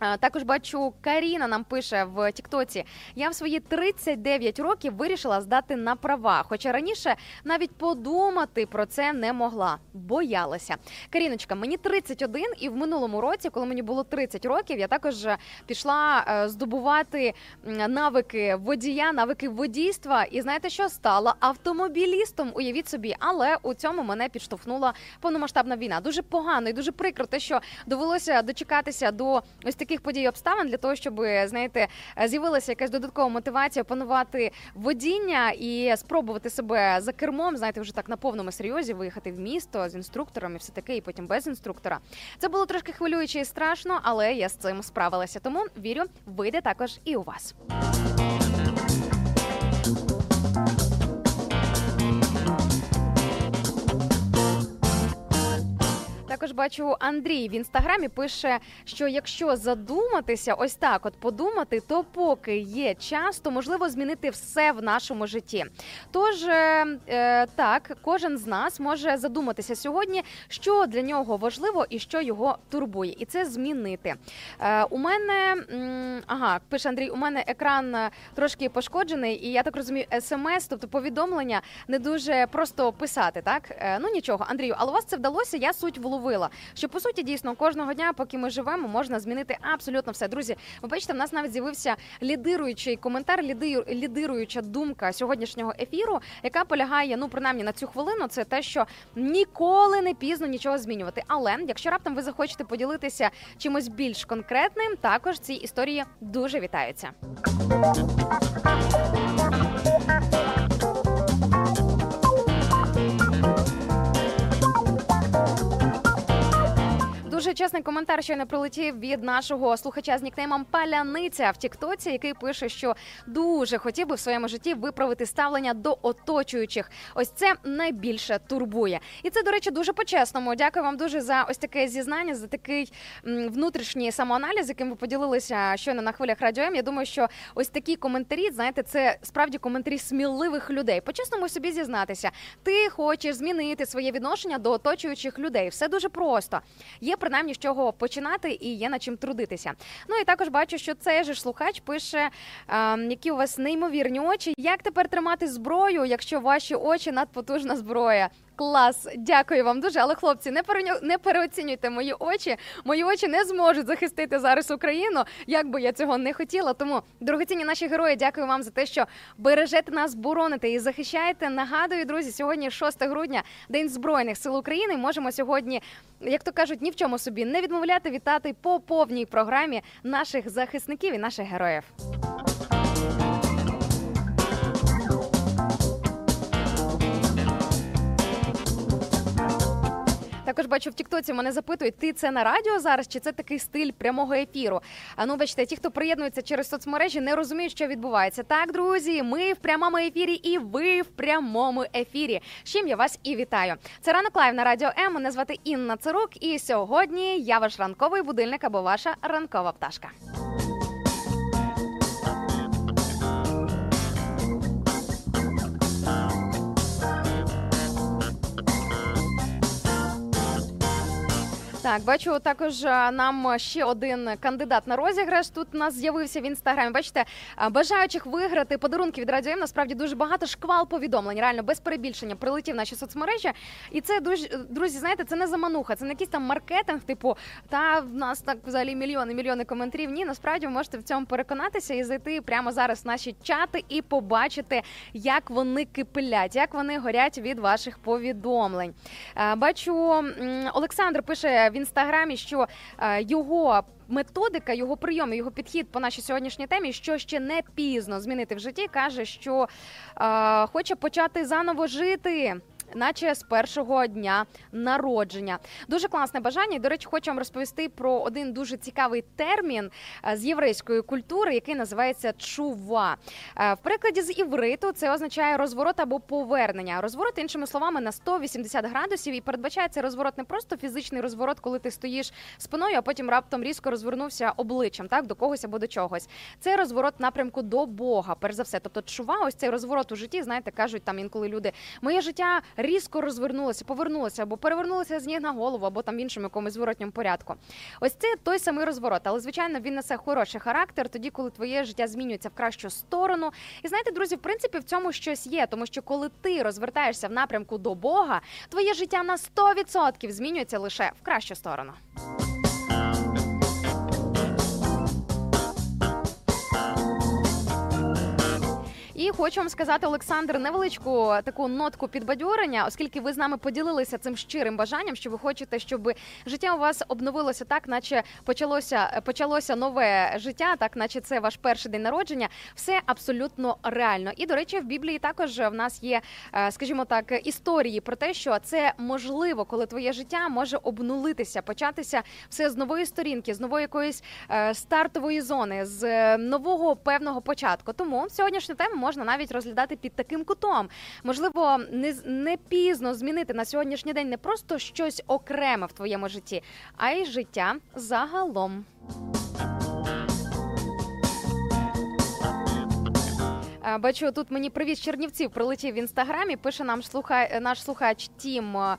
Також бачу, Каріна нам пише в Тіктоці. Я в свої 39 років вирішила здати на права. Хоча раніше навіть подумати про це не могла, боялася. Каріночка, мені 31, і в минулому році, коли мені було 30 років, я також е, пішла е, здобувати навики водія, навики водійства. І знаєте, що стала автомобілістом? Уявіть собі, але у цьому мене підштовхнула повномасштабна війна. Дуже погано і дуже прикро, те, що довелося дочекатися до ось таких будь-яких подій обставин для того, щоб знаєте, з'явилася якась додаткова мотивація опанувати водіння і спробувати себе за кермом, знаєте, вже так на повному серйозі виїхати в місто з інструктором і все таке, і потім без інструктора. Це було трошки хвилююче і страшно, але я з цим справилася. Тому вірю, вийде також і у вас. Також бачу Андрій в інстаграмі пише, що якщо задуматися, ось так, от подумати, то поки є час, то можливо змінити все в нашому житті. Тож е, е, так, кожен з нас може задуматися сьогодні, що для нього важливо і що його турбує, і це змінити. Е, у мене м, ага, пише Андрій, у мене екран трошки пошкоджений, і я так розумію, смс, тобто повідомлення не дуже просто писати. Так Е, ну нічого, Андрію, але у вас це вдалося. Я суть вловила. Що по суті дійсно кожного дня, поки ми живемо, можна змінити абсолютно все. Друзі, ви бачите, в нас навіть з'явився лідируючий коментар, ліди- лідируюча думка сьогоднішнього ефіру, яка полягає, ну принаймні на цю хвилину, це те, що ніколи не пізно нічого змінювати. Але якщо раптом ви захочете поділитися чимось більш конкретним, також ці історії дуже вітаються. Дуже чесний коментар щойно прилетів від нашого слухача з нікнеймом Паляниця в Тіктоці, який пише, що дуже хотів би в своєму житті виправити ставлення до оточуючих. Ось це найбільше турбує. І це, до речі, дуже по-чесному. Дякую вам дуже за ось таке зізнання, за такий внутрішній самоаналіз, яким ви поділилися щойно на хвилях радіо. М. Я думаю, що ось такі коментарі, знаєте, це справді коментарі сміливих людей. По-чесному собі зізнатися. Ти хочеш змінити своє відношення до оточуючих людей. Все дуже просто. Є принаймні з чого починати і є над чим трудитися. Ну і також бачу, що цей же слухач пише, е, які у вас неймовірні очі. Як тепер тримати зброю, якщо ваші очі надпотужна зброя? Клас, дякую вам дуже. Але хлопці, не переню- не переоцінюйте мої очі. Мої очі не зможуть захистити зараз Україну, як би я цього не хотіла. Тому, дорогоцінні наші герої, дякую вам за те, що бережете нас, бороните і захищаєте. Нагадую, друзі, сьогодні 6 грудня, День Збройних сил України. Можемо сьогодні, як то кажуть, ні в чому собі не відмовляти, вітати по повній програмі наших захисників і наших героїв. Також бачу в Тіктоці мене запитують, ти це на радіо зараз, чи це такий стиль прямого ефіру? А ну бачите, ті, хто приєднується через соцмережі, не розуміють, що відбувається. Так, друзі, ми в прямому ефірі, і ви в прямому ефірі. З чим я вас і вітаю. Це ранок live на радіо М. Мене звати Інна Цирук, і сьогодні я ваш ранковий будильник або ваша ранкова пташка. Так, бачу також нам ще один кандидат на розіграш. Тут у нас з'явився в інстаграмі. Бачите, бажаючих виграти подарунки від радіо М насправді дуже багато шквал повідомлень. Реально без перебільшення прилетів наші соцмережі. І це дуже друзі, знаєте, це не замануха, це не якийсь там маркетинг, типу, та в нас так взагалі мільйони, мільйони коментарів. Ні, насправді ви можете в цьому переконатися і зайти прямо зараз в наші чати і побачити, як вони кипелять, як вони горять від ваших повідомлень. Е, Бачу, Олександр пише в інстаграмі, що е, його. Методика, його прийоми, його підхід по нашій сьогоднішній темі, що ще не пізно змінити в житті, каже, що е, хоче почати заново жити. Наче з першого дня народження. Дуже класне бажання. До речі, хочу вам розповісти про один дуже цікавий термін е, з єврейської культури, який називається чува. Е, В прикладі з івриту це означає розворот або повернення. Розворот, іншими словами, на 180 градусів і передбачається розворот не просто фізичний розворот, коли ти стоїш спиною, а потім раптом різко розвернувся обличчям, так до когось або до чогось. Це розворот напрямку до Бога. Перш за все, тобто чува, ось цей розворот у житті. Знаєте, кажуть там інколи люди, моє життя різко розвернулося, повернулося або перевернулося з ніг на голову, або там в іншому якомусь зворотньому порядку. Ось це той самий розворот, але звичайно він несе хороший характер тоді, коли твоє життя змінюється в кращу сторону. І знаєте, друзі, в принципі, в цьому щось є, тому що коли ти розвертаєшся в напрямку до Бога, твоє життя на 100% змінюється лише в кращу сторону. І хочу вам сказати, Олександр, невеличку таку нотку підбадьорення, оскільки ви з нами поділилися цим щирим бажанням, що ви хочете, щоб життя у вас обновилося так, наче почалося почалося нове життя, так наче це ваш перший день народження. Все абсолютно реально. І до речі, в Біблії також в нас є, е, скажімо так, історії про те, що це можливо, коли твоє життя може обнулитися, початися все з нової сторінки, з нової якоїсь е, стартової зони, з е, нового певного початку. Тому сьогоднішню тему можна навіть розглядати під таким кутом. Можливо, не, не пізно змінити на сьогоднішній день не просто щось окреме в твоєму житті, а й життя загалом. Бачу, тут мені привіт з Чернівців прилетів в інстаграмі. Пише нам слуха... наш слухач Тім е,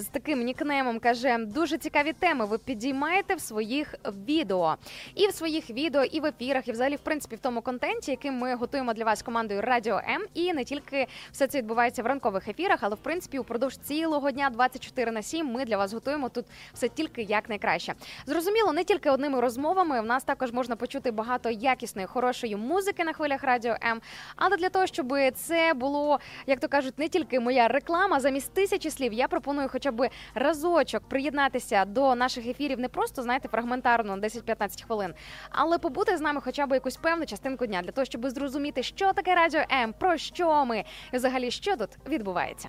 з таким нікнеймом. каже: дуже цікаві теми. Ви підіймаєте в своїх відео. І в своїх відео, і в ефірах, і взагалі, в принципі, в тому контенті, який ми готуємо для вас командою Радіо М. І не тільки все це відбувається в ранкових ефірах, але в принципі упродовж цілого дня 24 на 7 ми для вас готуємо тут все тільки як найкраще. Зрозуміло, не тільки одними розмовами. В нас також можна почути багато якісної, хорошої музики на хвилях Радіо М. Але для того, щоб це було, як то кажуть, не тільки моя реклама, замість тисячі слів, я пропоную хоча б разочок приєднатися до наших ефірів не просто знаєте фрагментарно 10-15 хвилин, але побути з нами хоча б якусь певну частинку дня для того, щоб зрозуміти, що таке радіо М, про що ми і взагалі що тут відбувається.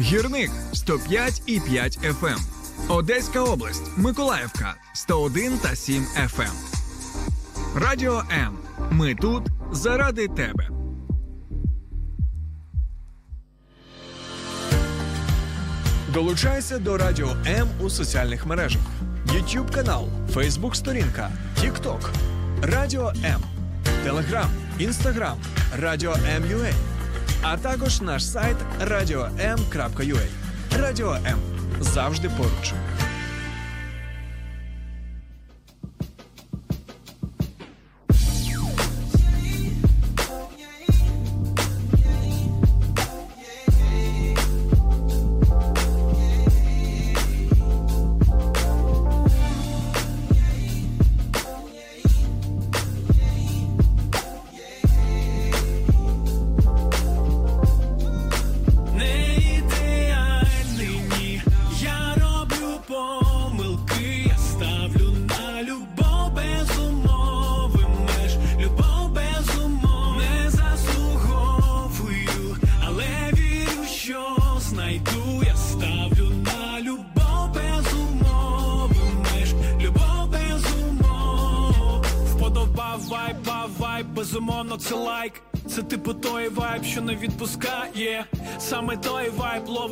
Гірник 105 і 5 FM. Одеська область, Миколаївка 101 та 7 FM. Радіо М. Ми тут заради тебе. Долучайся до Радіо М у соціальних мережах: YouTube канал, Facebook сторінка, TikTok, Радіо М, Телеграм, Інстаграм, Радіо М.Ua, а також наш сайт radio.m.ua. Радіо М завжди поруч.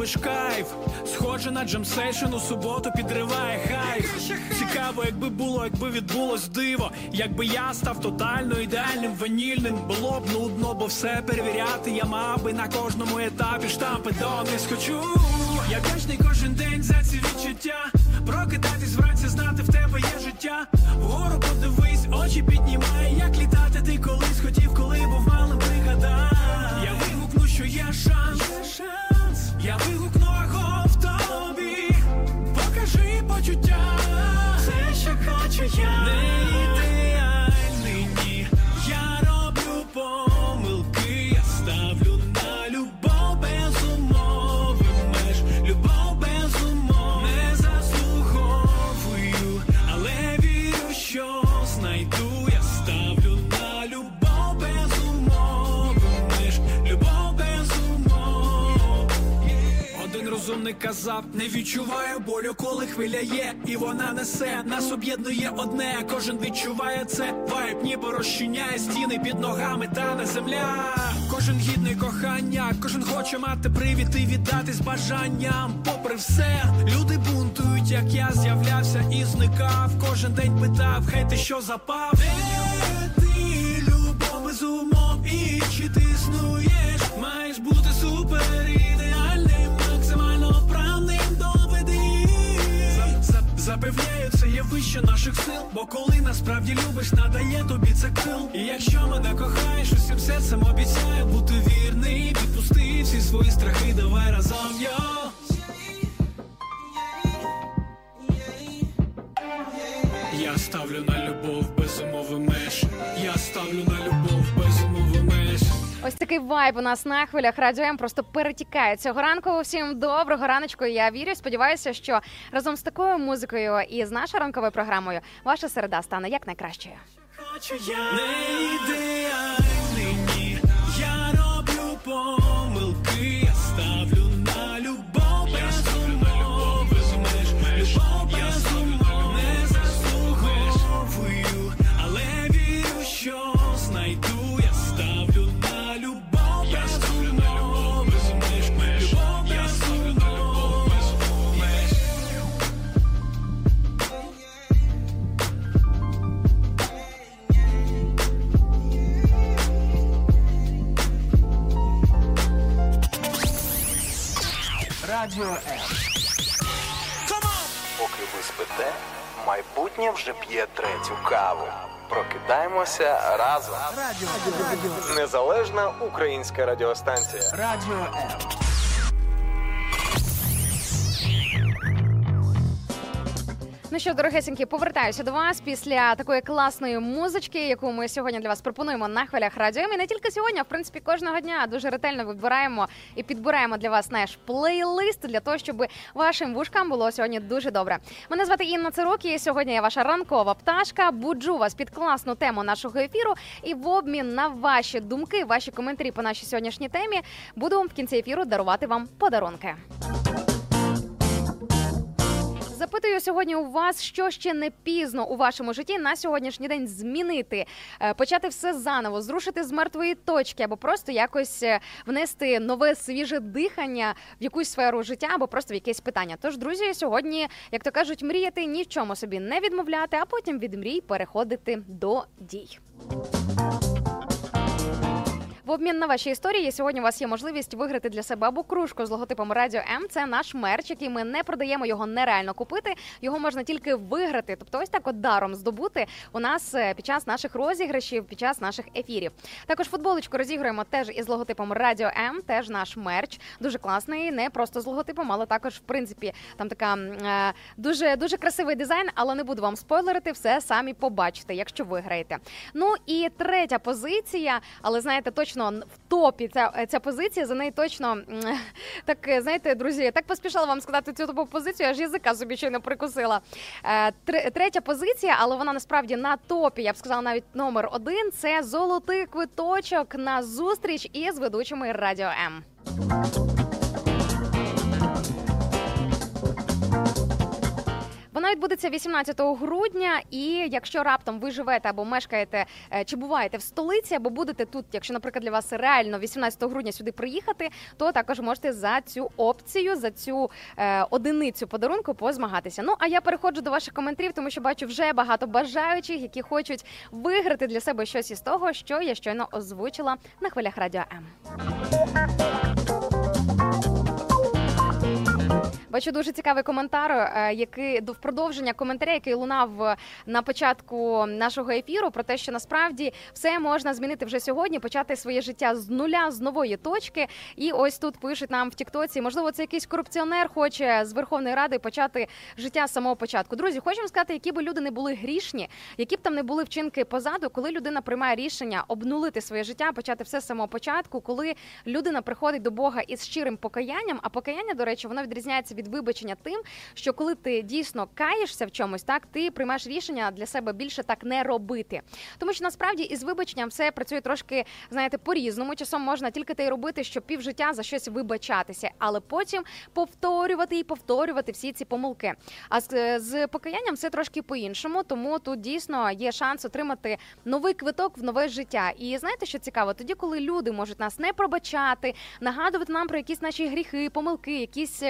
Ловиш кайф. Схоже на джемсейшн у суботу підриває хайп. Цікаво, якби було, якби відбулось диво. Якби я став тотально ідеальним ванільним, було б нудно, бо все перевіряти. Я мав би на кожному етапі штампи донись хочу. Я вдячний кожен день за ці відчуття. Прокидатись вранці, знати в тебе є життя. Вгору казав, не відчуваю болю, коли хвиля є, і вона несе, нас об'єднує одне, кожен відчуває це. Вайб ніби розчиняє стіни під ногами, та не земля. Кожен гідний кохання, кожен хоче мати привід і віддати з бажанням. Попри все, люди бунтують, як я з'являвся і зникав. Кожен день питав, хей, ти що запав? Де ти любов без умов і чи ти існуєш? Маєш бути супер Запевняю, це є вище наших сил. Бо коли насправді любиш, надає тобі це крил. І якщо мене кохаєш, усім серцем обіцяю бути вірний. Відпусти всі свої страхи, давай разом йо. Я ставлю на любов без умови меж. Я ставлю на любов. Ось такий вайб у нас на хвилях радіо М просто перетікає цього ранку. Всім доброго раночку. Я вірю. Сподіваюся, що разом з такою музикою і з нашою ранковою програмою ваша середа стане як найкращою. Хочу я не ідеальний. Я роблю помилки, каву. Прокидаємося разом. Радіо, радіо, Незалежна українська радіостанція. радіо Ну що, дорогесенькі, повертаюся до вас після такої класної музички, яку ми сьогодні для вас пропонуємо на хвилях радіо. І не тільки сьогодні, а в принципі кожного дня дуже ретельно вибираємо і підбираємо для вас наш плейлист для того, щоб вашим вушкам було сьогодні дуже добре. Мене звати Інна Цирук, і сьогодні я ваша ранкова пташка. Буджу вас під класну тему нашого ефіру. І в обмін на ваші думки, ваші коментарі по нашій сьогоднішній темі буду в кінці ефіру дарувати вам подарунки. Запитую сьогодні у вас, що ще не пізно у вашому житті на сьогоднішній день змінити, е, почати все заново, зрушити з мертвої точки, або просто якось е, внести нове свіже дихання в якусь сферу життя, або просто в якесь питання. Тож, друзі, сьогодні, як то кажуть, мріяти ні в чому собі не відмовляти, а потім від мрій переходити до дій. В обмін на ваші історії сьогодні у вас є можливість виграти для себе або кружку з логотипом Радіо М. Це наш мерч, який ми не продаємо, його нереально купити. Його можна тільки виграти, тобто ось так от даром здобути у нас е, під час наших розіграшів, під час наших ефірів. Також футболочку розігруємо теж із логотипом Радіо М. Теж наш мерч дуже класний, не просто з логотипом, але також в принципі там така е, дуже дуже красивий дизайн. Але не буду вам спойлерити, все самі побачите, якщо виграєте. Ну і третя позиція, але знаєте, точно в топі ця, ця позиція. За неї точно <laughs> так е, знаєте, друзі, так поспішала вам сказати цю топову позицію, аж язика собі щойно прикусила. Е, Третя позиція, але вона насправді на топі. Я б сказала, навіть номер один. Це золотий квиточок на зустріч із ведучими Радіо М. Вона відбудеться 18 грудня, і якщо раптом ви живете або мешкаєте е, чи буваєте в столиці, або будете тут, якщо, наприклад, для вас реально 18 грудня сюди приїхати, то також можете за цю опцію, за цю е, одиницю подарунку позмагатися. Ну а я переходжу до ваших коментарів, тому що бачу вже багато бажаючих, які хочуть виграти для себе щось із того, що я щойно озвучила на хвилях радіо М. Бачу дуже цікавий коментар, е, який до продовження коментаря, який лунав е, на початку нашого ефіру, про те, що насправді все можна змінити вже сьогодні, почати своє життя з нуля, з нової точки. І ось тут пишуть нам в Тіктоці, можливо, це якийсь корупціонер хоче з Верховної Ради почати життя з самого початку. Друзі, хочемо сказати, які би люди не були грішні, які б там не були вчинки позаду, коли людина приймає рішення обнулити своє життя, почати все з самого початку, коли людина приходить до Бога із щирим покаянням. А покаяння, до речі, воно відрізняється від від вибачення тим, що коли ти дійсно каєшся в чомусь, так ти приймаєш рішення для себе більше так не робити. Тому що насправді із вибаченням все працює трошки, знаєте, по-різному. Часом можна тільки те й робити, що півжиття за щось вибачатися, але потім повторювати і повторювати всі ці помилки. А з, з покаянням все трошки по-іншому, тому тут дійсно є шанс отримати новий квиток в нове життя. І знаєте, що цікаво? Тоді, коли люди можуть нас не пробачати, нагадувати нам про якісь наші гріхи, помилки, якісь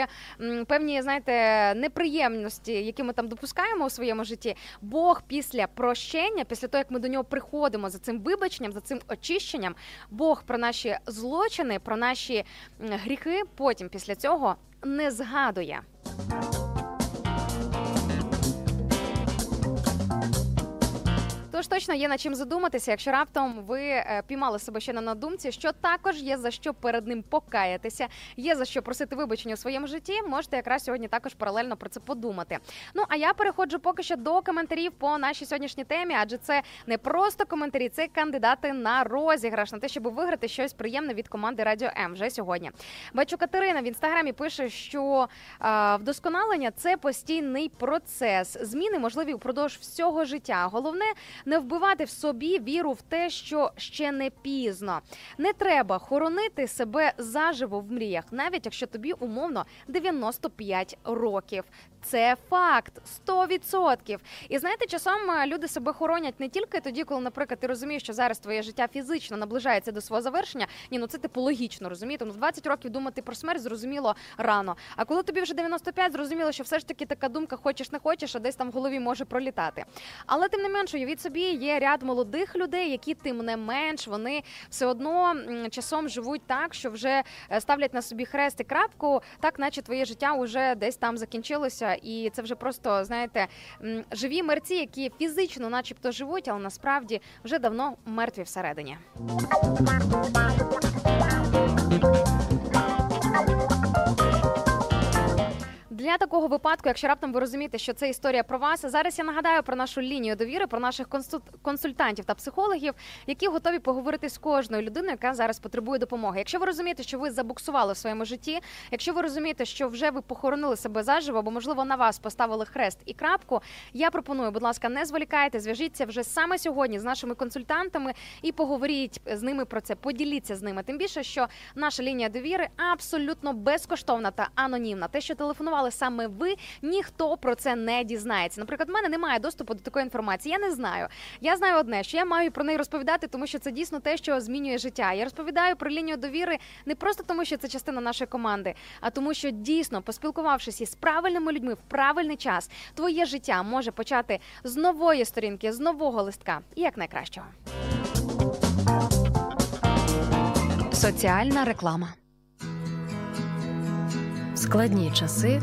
певні, знаєте, неприємності, які ми там допускаємо у своєму житті. Бог після прощення, після того як ми до нього приходимо за цим вибаченням, за цим очищенням, Бог про наші злочини, про наші гріхи, потім після цього не згадує. Тож точно є над чим задуматися, якщо раптом ви е, піймали себе ще на надумці, що також є за що перед ним покаятися, є за що просити вибачення у своєму житті. Можете якраз сьогодні також паралельно про це подумати. Ну а я переходжу поки що до коментарів по нашій сьогоднішній темі, адже це не просто коментарі, це кандидати на розіграш на те, щоб виграти щось приємне від команди Радіо М вже сьогодні. Бачу Катерина в інстаграмі пише, що е, вдосконалення це постійний процес. Зміни можливі впродовж всього життя. Головне не вбивати в собі віру в те, що ще не пізно. Не треба хоронити себе заживо в мріях, навіть якщо тобі умовно 95 років. Це факт 100%. І знаєте, часом е, люди себе хоронять не тільки тоді, коли, наприклад, ти розумієш, що зараз твоє життя фізично наближається до свого завершення. Ні, ну це типу логічно, розумієте? Ну, в 20 років думати про смерть зрозуміло рано. А коли тобі вже 95, зрозуміло, що все ж таки така думка хочеш не хочеш, а десь там в голові може пролітати. Але тим не менше, уявіть собі, є ряд молодих людей, які тим не менш вони все одно часом живуть так, що вже е, ставлять на собі хрест і крапку, так наче твоє життя вже десь там закінчилося, і це вже просто знаєте живі мерці, які фізично, начебто, живуть, але насправді вже давно мертві всередині. Для такого випадку, якщо раптом ви розумієте, що це історія про вас, зараз я нагадаю про нашу лінію довіри, про наших консуль- консультантів та психологів, які готові поговорити з кожною людиною, яка зараз потребує допомоги. Якщо ви розумієте, що ви забуксували в своєму житті, якщо ви розумієте, що вже ви похоронили себе заживо, або можливо на вас поставили хрест і крапку, я пропоную, будь ласка, не зволікайте, зв'яжіться вже саме сьогодні з нашими консультантами і поговоріть з ними про це. Поділіться з ними. Тим більше, що наша лінія довіри абсолютно безкоштовна та анонімна. Те, що телефонували саме ви, ніхто про це не дізнається. Наприклад, в мене немає доступу до такої інформації. Я не знаю. Я знаю одне, що я маю про неї розповідати, тому що це дійсно те, що змінює життя. Я розповідаю про лінію довіри не просто тому, що це частина нашої команди, а тому, що дійсно, поспілкувавшись із правильними людьми в правильний час, твоє життя може почати з нової сторінки, з нового листка і як найкращого. Соціальна реклама. В складні часи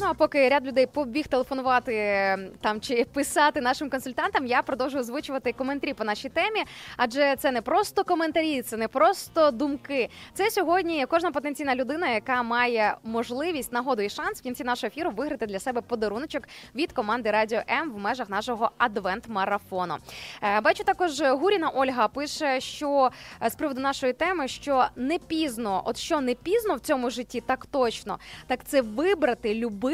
Ну а поки ряд людей побіг телефонувати е, там чи писати нашим консультантам, я продовжую озвучувати коментарі по нашій темі. Адже це не просто коментарі, це не просто думки. Це сьогодні кожна потенційна людина, яка має можливість, нагоду і шанс в кінці нашого ефіру виграти для себе подаруночок від команди Радіо М в межах нашого адвент-марафону. Е, Бачу також Гуріна Ольга пише, що е, з приводу нашої теми, що не пізно, от що не пізно в цьому житті, так точно, так це вибрати, любити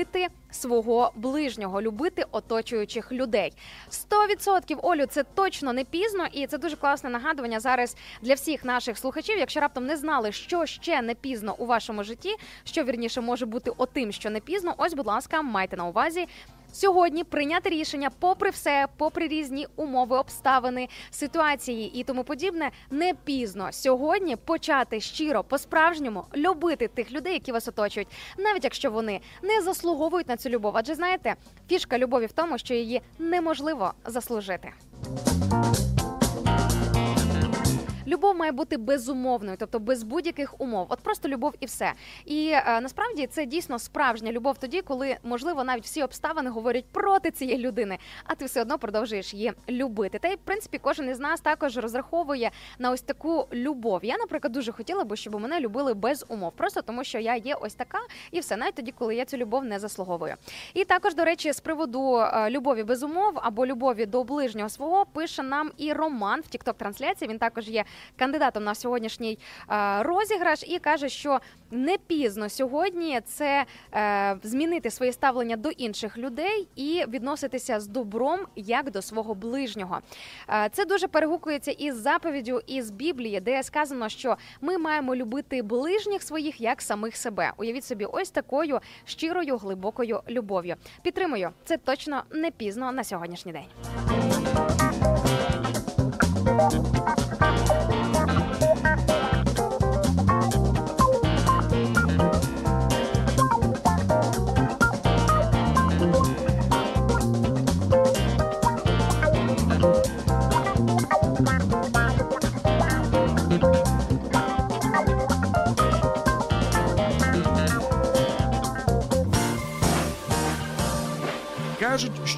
свого ближнього, любити оточуючих людей. 100% Олю, це точно не пізно, і це дуже класне нагадування зараз для всіх наших слухачів. Якщо раптом не знали, що ще не пізно у вашому житті, що вірніше може бути отим, що не пізно. Ось, будь ласка, майте на увазі. Сьогодні прийняти рішення, попри все, попри різні умови, обставини, ситуації і тому подібне, не пізно сьогодні почати щиро по-справжньому любити тих людей, які вас оточують, навіть якщо вони не заслуговують на цю любов. Адже знаєте, фішка любові в тому, що її неможливо заслужити. Любов має бути безумовною, тобто без будь-яких умов. От просто любов і все. І е, насправді це дійсно справжня любов тоді, коли можливо навіть всі обставини говорять проти цієї людини, а ти все одно продовжуєш її любити. Та й в принципі кожен із нас також розраховує на ось таку любов. Я, наприклад, дуже хотіла би, щоб мене любили без умов, просто тому що я є ось така, і все навіть тоді, коли я цю любов не заслуговую. І також, до речі, з приводу е, любові без умов або любові до ближнього свого пише нам і Роман в тікток трансляції. Він також є кандидатом на сьогоднішній е, розіграш і каже, що не пізно сьогодні це е, змінити своє ставлення до інших людей і відноситися з добром як до свого ближнього. Е, Це дуже перегукується із заповіддю із Біблії, де сказано, що ми маємо любити ближніх своїх як самих себе. Уявіть собі, ось такою щирою глибокою любов'ю. Підтримую, це точно не пізно на сьогоднішній день.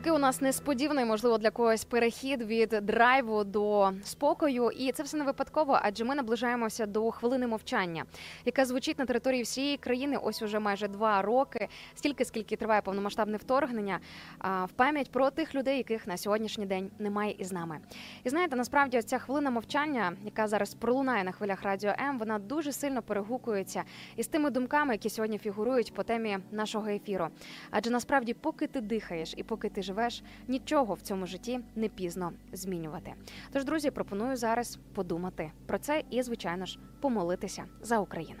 Такий у нас несподіваний, можливо, для когось перехід від драйву до спокою. І це все не випадково, адже ми наближаємося до хвилини мовчання, яка звучить на території всієї країни ось уже майже два роки, стільки скільки триває повномасштабне вторгнення, в пам'ять про тих людей, яких на сьогоднішній день немає із нами. І знаєте, насправді ця хвилина мовчання, яка зараз пролунає на хвилях радіо М, вона дуже сильно перегукується із тими думками, які сьогодні фігурують по темі нашого ефіру. Адже насправді, поки ти дихаєш і поки ти живеш, нічого в цьому житті не пізно змінювати. Тож, друзі, пропоную зараз подумати про це і, звичайно ж, помолитися за Україну.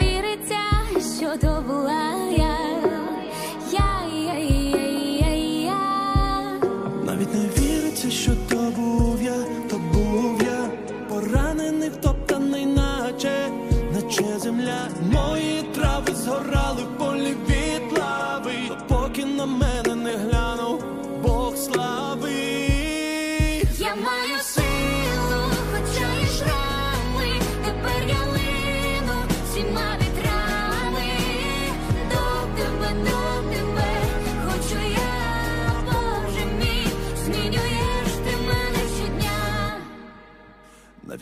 віриться,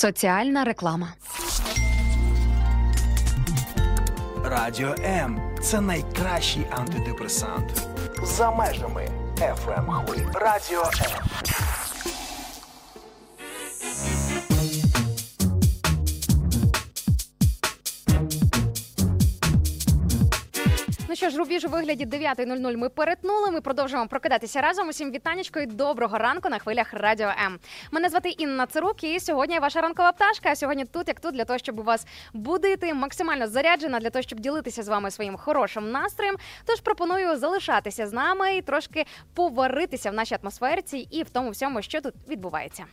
Соціальна реклама. Радіо М це найкращий антидепресант. За межами FM хвилі Радіо М. що ж, рубіж у вигляді 9.00 ми перетнули. Ми продовжуємо прокидатися разом. Усім вітанечко і доброго ранку на хвилях Радіо М. Мене звати Інна Цирук, і сьогодні я ваша ранкова пташка. А сьогодні тут, як тут, для того, щоб вас будити, максимально заряджена для того, щоб ділитися з вами своїм хорошим настроєм. Тож пропоную залишатися з нами і трошки поваритися в нашій атмосферці і в тому всьому, що тут відбувається.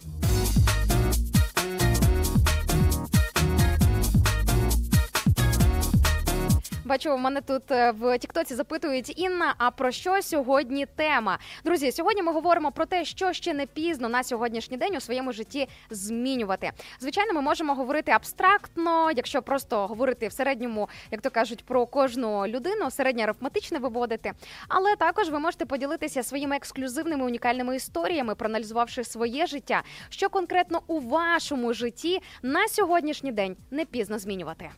Бачу, мене тут е, в Тіктоці запитують Інна. А про що сьогодні тема? Друзі, сьогодні ми говоримо про те, що ще не пізно на сьогоднішній день у своєму житті змінювати. Звичайно, ми можемо говорити абстрактно, якщо просто говорити в середньому, як то кажуть, про кожну людину, середньо арифметичне виводити. Але також ви можете поділитися своїми ексклюзивними унікальними історіями, проаналізувавши своє життя, що конкретно у вашому житті на сьогоднішній день не пізно змінювати.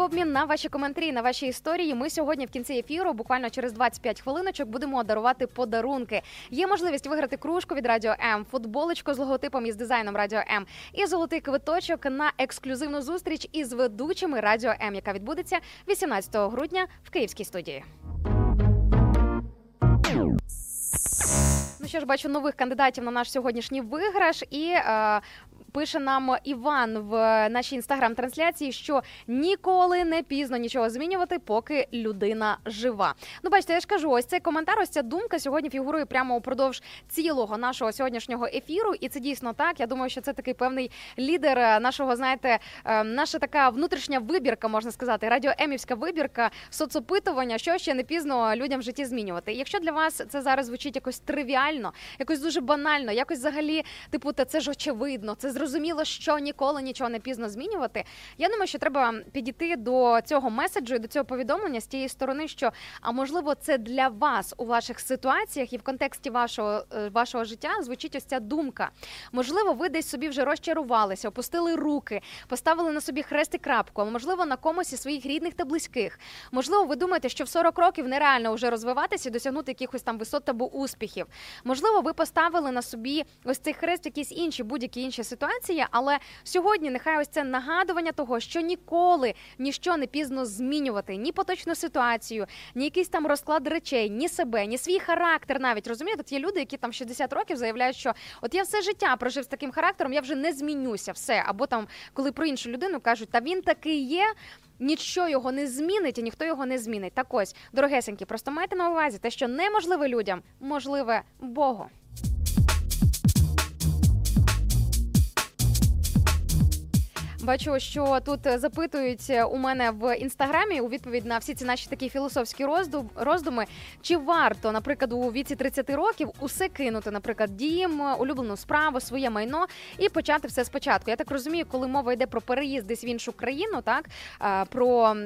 В обмін на ваші коментарі, на ваші історії, ми сьогодні в кінці ефіру, буквально через 25 хвилиночок, будемо дарувати подарунки. Є можливість виграти кружку від Радіо М, футболочку з логотипом і з дизайном Радіо М і золотий квиточок на ексклюзивну зустріч із ведучими Радіо М, яка відбудеться 18 грудня в Київській студії. Ну що ж, бачу нових кандидатів на наш сьогоднішній виграш, і е, пише нам Іван в нашій інстаграм-трансляції, що ніколи не пізно нічого змінювати, поки людина жива. Ну, бачите, я ж кажу, ось цей коментар, ось ця думка сьогодні фігурує прямо упродовж цілого нашого сьогоднішнього ефіру, і це дійсно так. Я думаю, що це такий певний лідер е, нашого, знаєте, е, наша така внутрішня вибірка, можна сказати, радіоемівська вибірка соцопитування, що ще не пізно людям в житті змінювати. Якщо для вас це зараз звучить якось тривіально, якось дуже банально, якось взагалі, типу, та це ж очевидно, це зрозуміло, що ніколи нічого не пізно змінювати. Я думаю, що треба підійти до цього меседжу і до цього повідомлення з тієї сторони, що а можливо, це для вас у ваших ситуаціях і в контексті вашого е, вашого життя звучить ось ця думка. Можливо, ви десь собі вже розчарувалися, опустили руки, поставили на собі хрест і крапку, можливо, на комусь із своїх рідних та близьких. Можливо, ви думаєте, що в 40 років нереально вже розвиватися і досягнути якихось там висот або успіхів. Можливо, ви поставили на собі ось цей хрест, якісь інші будь-які інші ситуації. Ситуація, але сьогодні нехай ось це нагадування того, що ніколи ніщо не пізно змінювати ні поточну ситуацію, ні якийсь там розклад речей, ні себе, ні свій характер. Навіть розумієте, От є люди, які там 60 років заявляють, що от я все життя прожив з таким характером, я вже не змінюся, все. Або там, коли про іншу людину кажуть, та він такий є. Нічого його не змінить, і ніхто його не змінить. Так ось, дорогесенькі, просто майте на увазі те, що неможливе людям, можливе Богу. Бачу, що тут запитують у мене в інстаграмі у відповідь на всі ці наші такі філософські роздум- роздуми. Чи варто, наприклад, у віці 30 років усе кинути, наприклад, дім, улюблену справу, своє майно і почати все спочатку? Я так розумію, коли мова йде про переїзд десь в іншу країну, так про,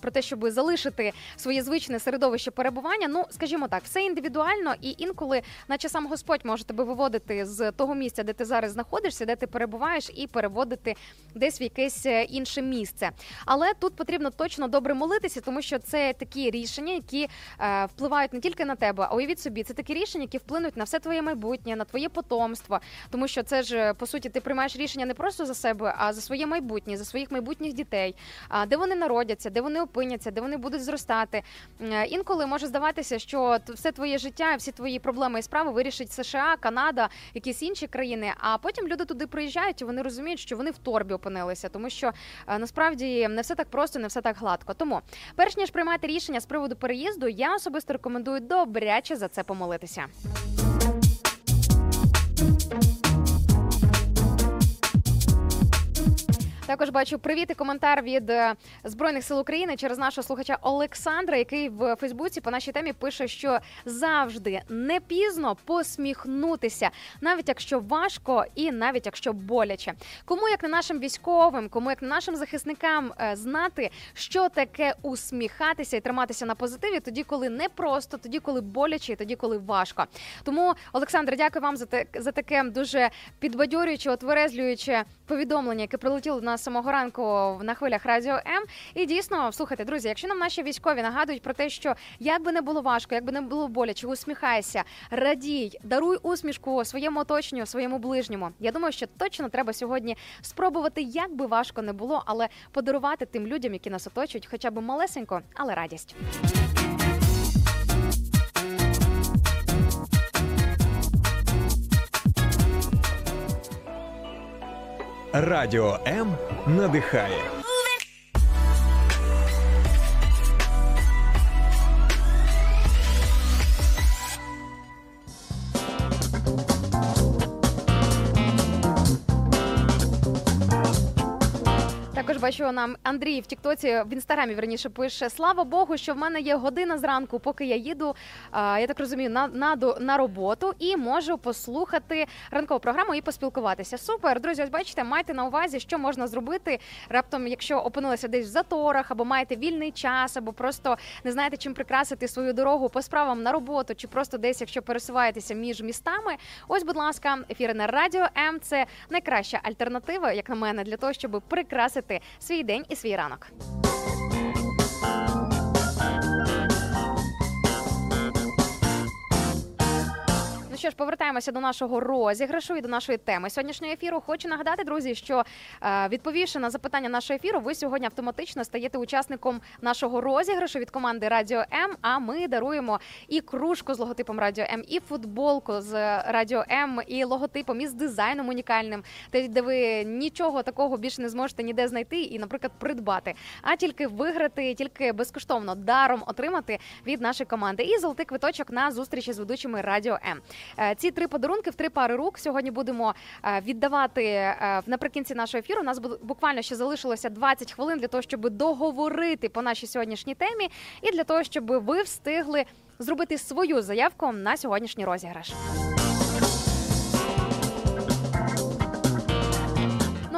про те, щоб залишити своє звичне середовище перебування. Ну, скажімо так, все індивідуально, і інколи, наче сам Господь може тебе виводити з того місця, де ти зараз знаходишся, де ти перебуваєш, і переводити десь якесь е, інше місце. Але тут потрібно точно добре молитися, тому що це такі рішення, які е, впливають не тільки на тебе, а уявіть собі, це такі рішення, які вплинуть на все твоє майбутнє, на твоє потомство. Тому що це ж е, по суті ти приймаєш рішення не просто за себе, а за своє майбутнє, за своїх майбутніх дітей, а де вони народяться, де вони опиняться, де вони будуть зростати. Інколи може здаватися, що все твоє життя, всі твої проблеми і справи вирішить США, Канада, якісь інші країни. А потім люди туди приїжджають і вони розуміють, що вони в торбі опинилися, тому що е, насправді не все так просто, не все так гладко. Тому, перш ніж приймати рішення з приводу переїзду, я особисто рекомендую добряче за це помолитися. Також бачу привіт і коментар від е, збройних сил України через нашого слухача Олександра, який в Фейсбуці по нашій темі пише, що завжди не пізно посміхнутися, навіть якщо важко і навіть якщо боляче. Кому як не нашим військовим, кому як не нашим захисникам е, знати, що таке усміхатися і триматися на позитиві, тоді, коли не просто, тоді, коли боляче, і тоді, коли важко. Тому, Олександр, дякую вам за те за таке дуже підбадьорююче, отверезлююче повідомлення, яке прилетіло до нас самого ранку на хвилях Радіо М. І дійсно, слухайте, друзі, якщо нам наші військові нагадують про те, що як би не було важко, як би не було боляче, усміхайся, радій, даруй усмішку своєму оточенню, своєму ближньому. Я думаю, що точно треба сьогодні спробувати, як би важко не було, але подарувати тим людям, які нас оточують, хоча б малесенько, але радість. Радіо М надихає. Також бачу нам Андрій в Тіктоці в інстаграмі верніше пише: Слава Богу, що в мене є година зранку, поки я їду. а, Я так розумію, на, на, на роботу і можу послухати ранкову програму і поспілкуватися. Супер, друзі, ось бачите, майте на увазі, що можна зробити раптом, якщо опинилися десь в заторах, або маєте вільний час, або просто не знаєте, чим прикрасити свою дорогу по справам на роботу, чи просто десь, якщо пересуваєтеся між містами. Ось, будь ласка, ефіри на радіо М. Це найкраща альтернатива, як на мене, для того, щоб прикрасити свій день і свій ранок. Що ж, повертаємося до нашого розіграшу і до нашої теми сьогоднішнього ефіру. Хочу нагадати, друзі, що е, відповівши на запитання нашого ефіру, ви сьогодні автоматично стаєте учасником нашого розіграшу від команди Радіо М. А ми даруємо і кружку з логотипом Радіо М, і футболку з Радіо М, і логотипом, і з дизайном унікальним, де ви нічого такого більше не зможете ніде знайти і, наприклад, придбати, а тільки виграти, тільки безкоштовно даром отримати від нашої команди. І золотий квиточок на зустрічі з ведучими Радіо М. Е, Ці три подарунки в три пари рук сьогодні будемо е, віддавати е, наприкінці нашого ефіру. У нас бу- буквально ще залишилося 20 хвилин для того, щоб договорити по нашій сьогоднішній темі, і для того, щоб ви встигли зробити свою заявку на сьогоднішній розіграш.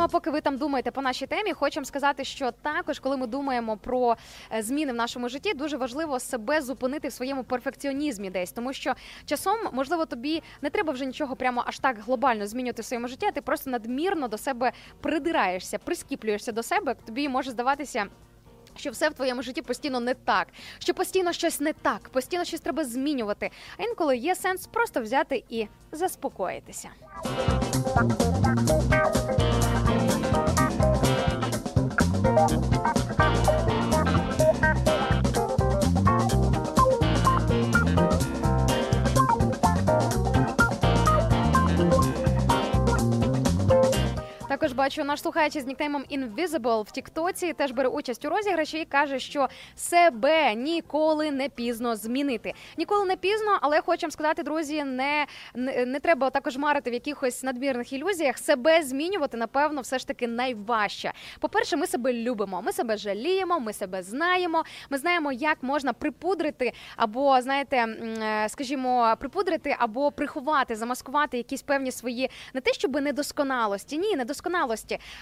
А поки ви там думаєте по нашій темі, хочемо сказати, що також, коли ми думаємо про е, зміни в нашому житті, дуже важливо себе зупинити в своєму перфекціонізмі десь, тому що часом, можливо, тобі не треба вже нічого прямо аж так глобально змінювати в своєму житті, а ти просто надмірно до себе придираєшся, прискіплюєшся до себе. Тобі може здаватися. Що все в твоєму житті постійно не так, що постійно щось не так, постійно щось треба змінювати. А інколи є сенс просто взяти і заспокоїтися. Також бачу наш слухач із нікнеймом Invisible в Тіктоці теж бере участь у розіграші і каже, що себе ніколи не пізно змінити. Ніколи не пізно, але хочемо сказати, друзі, не, не, не треба також марити в якихось надмірних ілюзіях. Себе змінювати, напевно, все ж таки найважче. По-перше, ми себе любимо, ми себе жаліємо, ми себе знаємо. Ми знаємо, як можна припудрити або знаєте, е, скажімо, припудрити або приховати, замаскувати якісь певні свої не те, щоб недосконалості, ні, недосконалості,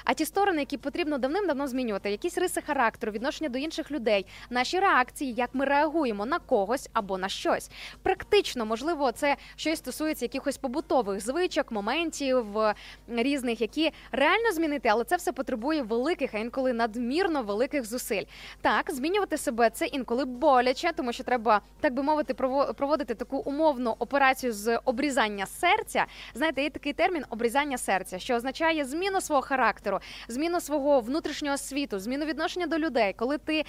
а ті сторони, які потрібно давним-давно змінювати, якісь риси характеру, відношення до інших людей, наші реакції, як ми реагуємо на когось або на щось. Практично, можливо, це щось стосується якихось побутових звичок, моментів різних, які реально змінити, але це все потребує великих, а інколи надмірно великих зусиль. Так, змінювати себе це інколи боляче, тому що треба, так би мовити, прово- проводити таку умовну операцію з обрізання серця. Знаєте, є такий термін обрізання серця, що означає зміну свого характеру, зміну свого внутрішнього світу, зміну відношення до людей, коли ти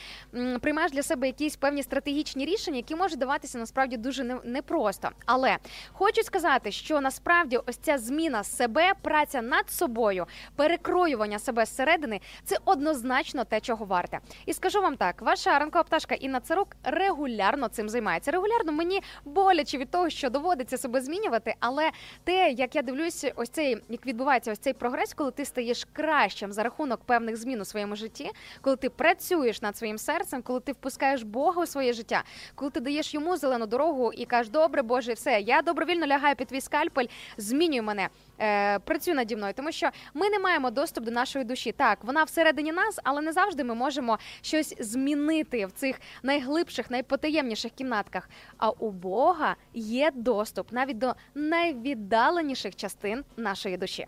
приймаєш для себе якісь певні стратегічні рішення, які можуть даватися насправді дуже непросто. Але хочу сказати, що насправді ось ця зміна себе, праця над собою, перекроювання себе зсередини це однозначно те, чого варте. І скажу вам так: ваша ранкова пташка Інна Царук регулярно цим займається. Регулярно мені боляче від того, що доводиться себе змінювати, але те, як я дивлюся, ось цей як відбувається ось цей прогрес, коли ти стаєш кращим за рахунок певних змін у своєму житті, коли ти працюєш над своїм серцем, коли ти впускаєш Бога у своє життя, коли ти даєш йому зелену дорогу і кажеш, добре, Боже, все, я добровільно лягаю під твій скальпель, змінюй мене. Е, працюй наді мною, тому що ми не маємо доступ до нашої душі. Так, вона всередині нас, але не завжди ми можемо щось змінити в цих найглибших, найпотаємніших кімнатках. А у Бога є доступ навіть до найвіддаленіших частин нашої душі.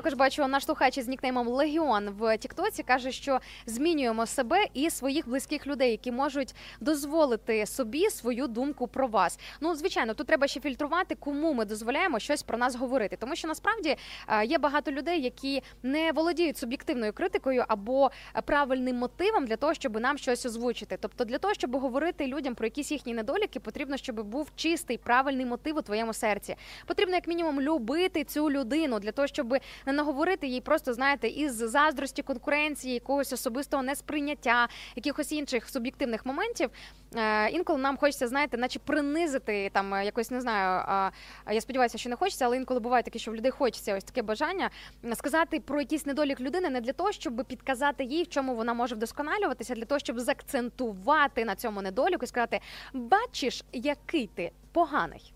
Також бачу наш слухач із нікнеймом Легіон в Тіктоці каже, що змінюємо себе і своїх близьких людей, які можуть дозволити собі свою думку про вас. Ну, звичайно, тут треба ще фільтрувати, кому ми дозволяємо щось про нас говорити, тому що насправді е, є багато людей, які не володіють суб'єктивною критикою або правильним мотивом для того, щоб нам щось озвучити. Тобто, для того, щоб говорити людям про якісь їхні недоліки, потрібно, щоб був чистий правильний мотив у твоєму серці. Потрібно як мінімум любити цю людину для того, щоб не наговорити їй просто знаєте із заздрості, конкуренції, якогось особистого несприйняття, якихось інших суб'єктивних моментів. Е, інколи нам хочеться, знаєте, наче принизити там е, якось не знаю. я сподіваюся, що не хочеться, але інколи буває таке, що в людей хочеться ось таке бажання сказати про якийсь недолік людини не для того, щоб підказати їй, в чому вона може вдосконалюватися, а для того, щоб заакцентувати на цьому недоліку і сказати: бачиш, який ти поганий.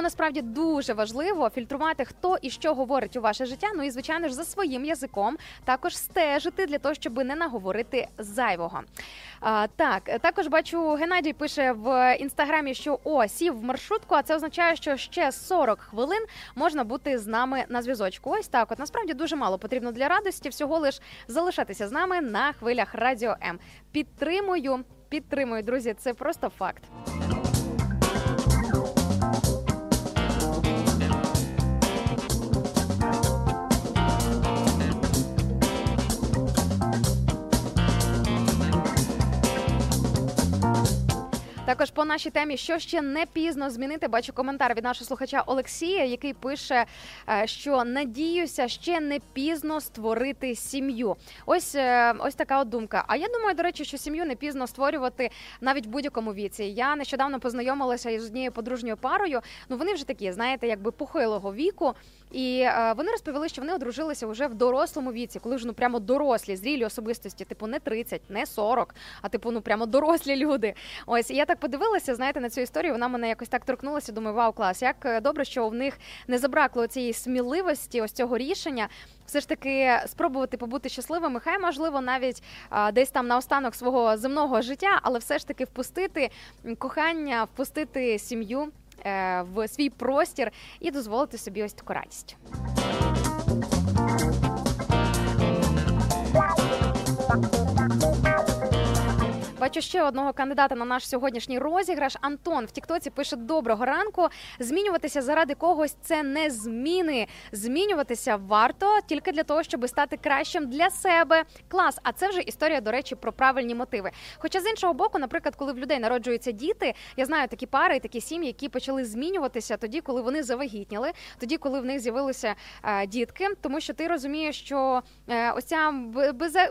Тому насправді дуже важливо фільтрувати, хто і що говорить у ваше життя. Ну і звичайно ж за своїм язиком також стежити для того, щоб не наговорити зайвого. А, так, також бачу, Геннадій пише в інстаграмі, що о, сів в маршрутку, а це означає, що ще 40 хвилин можна бути з нами на зв'язочку. Ось так. От насправді дуже мало потрібно для радості, всього лиш залишатися з нами на хвилях Радіо М. Підтримую, підтримую, друзі. Це просто факт. Також по нашій темі, що ще не пізно змінити, бачу коментар від нашого слухача Олексія, який пише, е, що надіюся, ще не пізно створити сім'ю. Ось е, ось така от думка. А я думаю, до речі, що сім'ю не пізно створювати навіть в будь-якому віці. Я нещодавно познайомилася із однією подружньою парою. Ну вони вже такі, знаєте, якби похилого віку. І е, вони розповіли, що вони одружилися вже в дорослому віці, коли вже ну прямо дорослі, зрілі особистості, типу не 30, не 40, а типу, ну прямо дорослі люди. Ось і я так подивилася, знаєте, на цю історію. Вона мене якось так торкнулася. Думаю, вау, клас! Як е, добре, що в них не забракло цієї сміливості, ось цього рішення. Все ж таки спробувати побути щасливими, хай можливо навіть а, десь там на останок свого земного життя, але все ж таки впустити кохання, впустити сім'ю е, в свій простір і дозволити собі ось таку радість. Бачу, бачу ще одного кандидата на наш сьогоднішній розіграш. Антон в Тіктоці пише: Доброго ранку. Змінюватися заради когось це не зміни. Змінюватися варто тільки для того, щоб стати кращим для себе. Клас. А це вже історія, до речі, про правильні мотиви. Хоча з іншого боку, наприклад, коли в людей народжуються діти, я знаю такі пари, і такі сім'ї, які почали змінюватися тоді, коли вони завагітніли, тоді, коли в них з'явилися е, дітки, тому що ти розумієш, що е, ось ця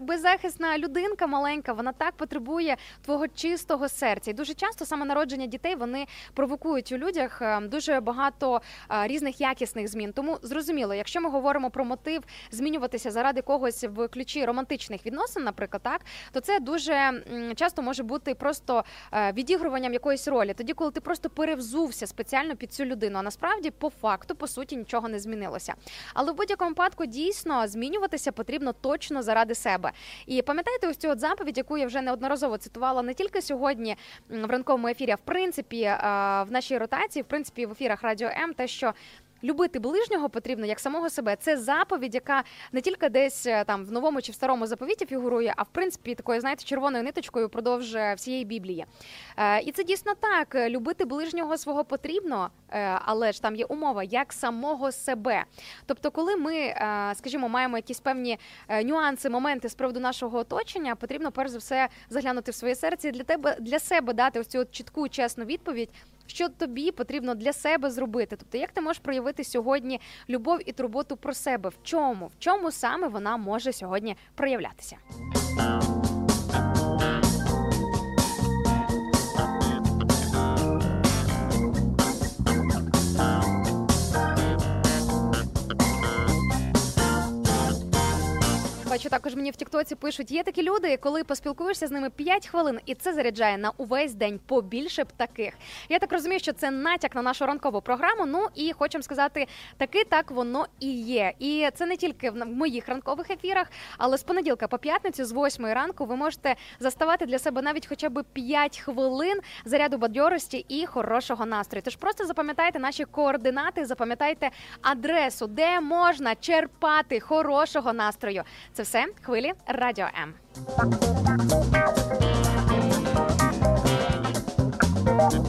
беззахисна людинка маленька, вона так потребує твого чистого серця. І дуже часто саме народження дітей вони провокують у людях е, дуже багато е, різних якісних змін. Тому зрозуміло, якщо ми говоримо про мотив змінюватися заради когось в ключі романтичних відносин, наприклад, так то це дуже часто може бути просто е, відігруванням якоїсь ролі. Тоді, коли ти просто перевзувся спеціально під цю людину, а насправді по факту по суті нічого не змінилося. Але в будь-якому випадку дійсно змінюватися потрібно точно заради себе. І пам'ятаєте ось цю от заповідь, яку я вже неодноразово цитувала не тільки сьогодні в ранковому ефірі, а в принципі е, в нашій ротації, в принципі, в ефірах Радіо М, те, що Любити ближнього потрібно як самого себе. Це заповідь, яка не тільки десь е, там в новому чи в старому заповіті фігурує, а в принципі такою, знаєте, червоною ниточкою впродовж е, всієї Біблії. Е, і це дійсно так. Е, Любити ближнього свого потрібно, е, але ж там є умова як самого себе. Тобто, коли ми, е, скажімо, маємо якісь певні нюанси, моменти з приводу нашого оточення, потрібно перш за все заглянути в своє серце і для тебе для себе дати ось цю чітку, чесну відповідь. Що тобі потрібно для себе зробити? Тобто, як ти можеш проявити сьогодні любов і турботу про себе? В чому? В чому саме вона може сьогодні проявлятися? Бачу, також мені в Тіктоці пишуть: є такі люди, коли поспілкуєшся з ними 5 хвилин, і це заряджає на увесь день побільше б таких. Я так розумію, що це натяк на нашу ранкову програму. Ну і хочемо сказати, таки так воно і є. І це не тільки в моїх ранкових ефірах, але з понеділка по п'ятницю, з 8 ранку, ви можете заставати для себе навіть хоча б 5 хвилин заряду бадьорості і хорошого настрою. Тож просто запам'ятайте наші координати, запам'ятайте адресу, де можна черпати хорошого настрою. Це все хвилі Радіо М. Пробуджуємо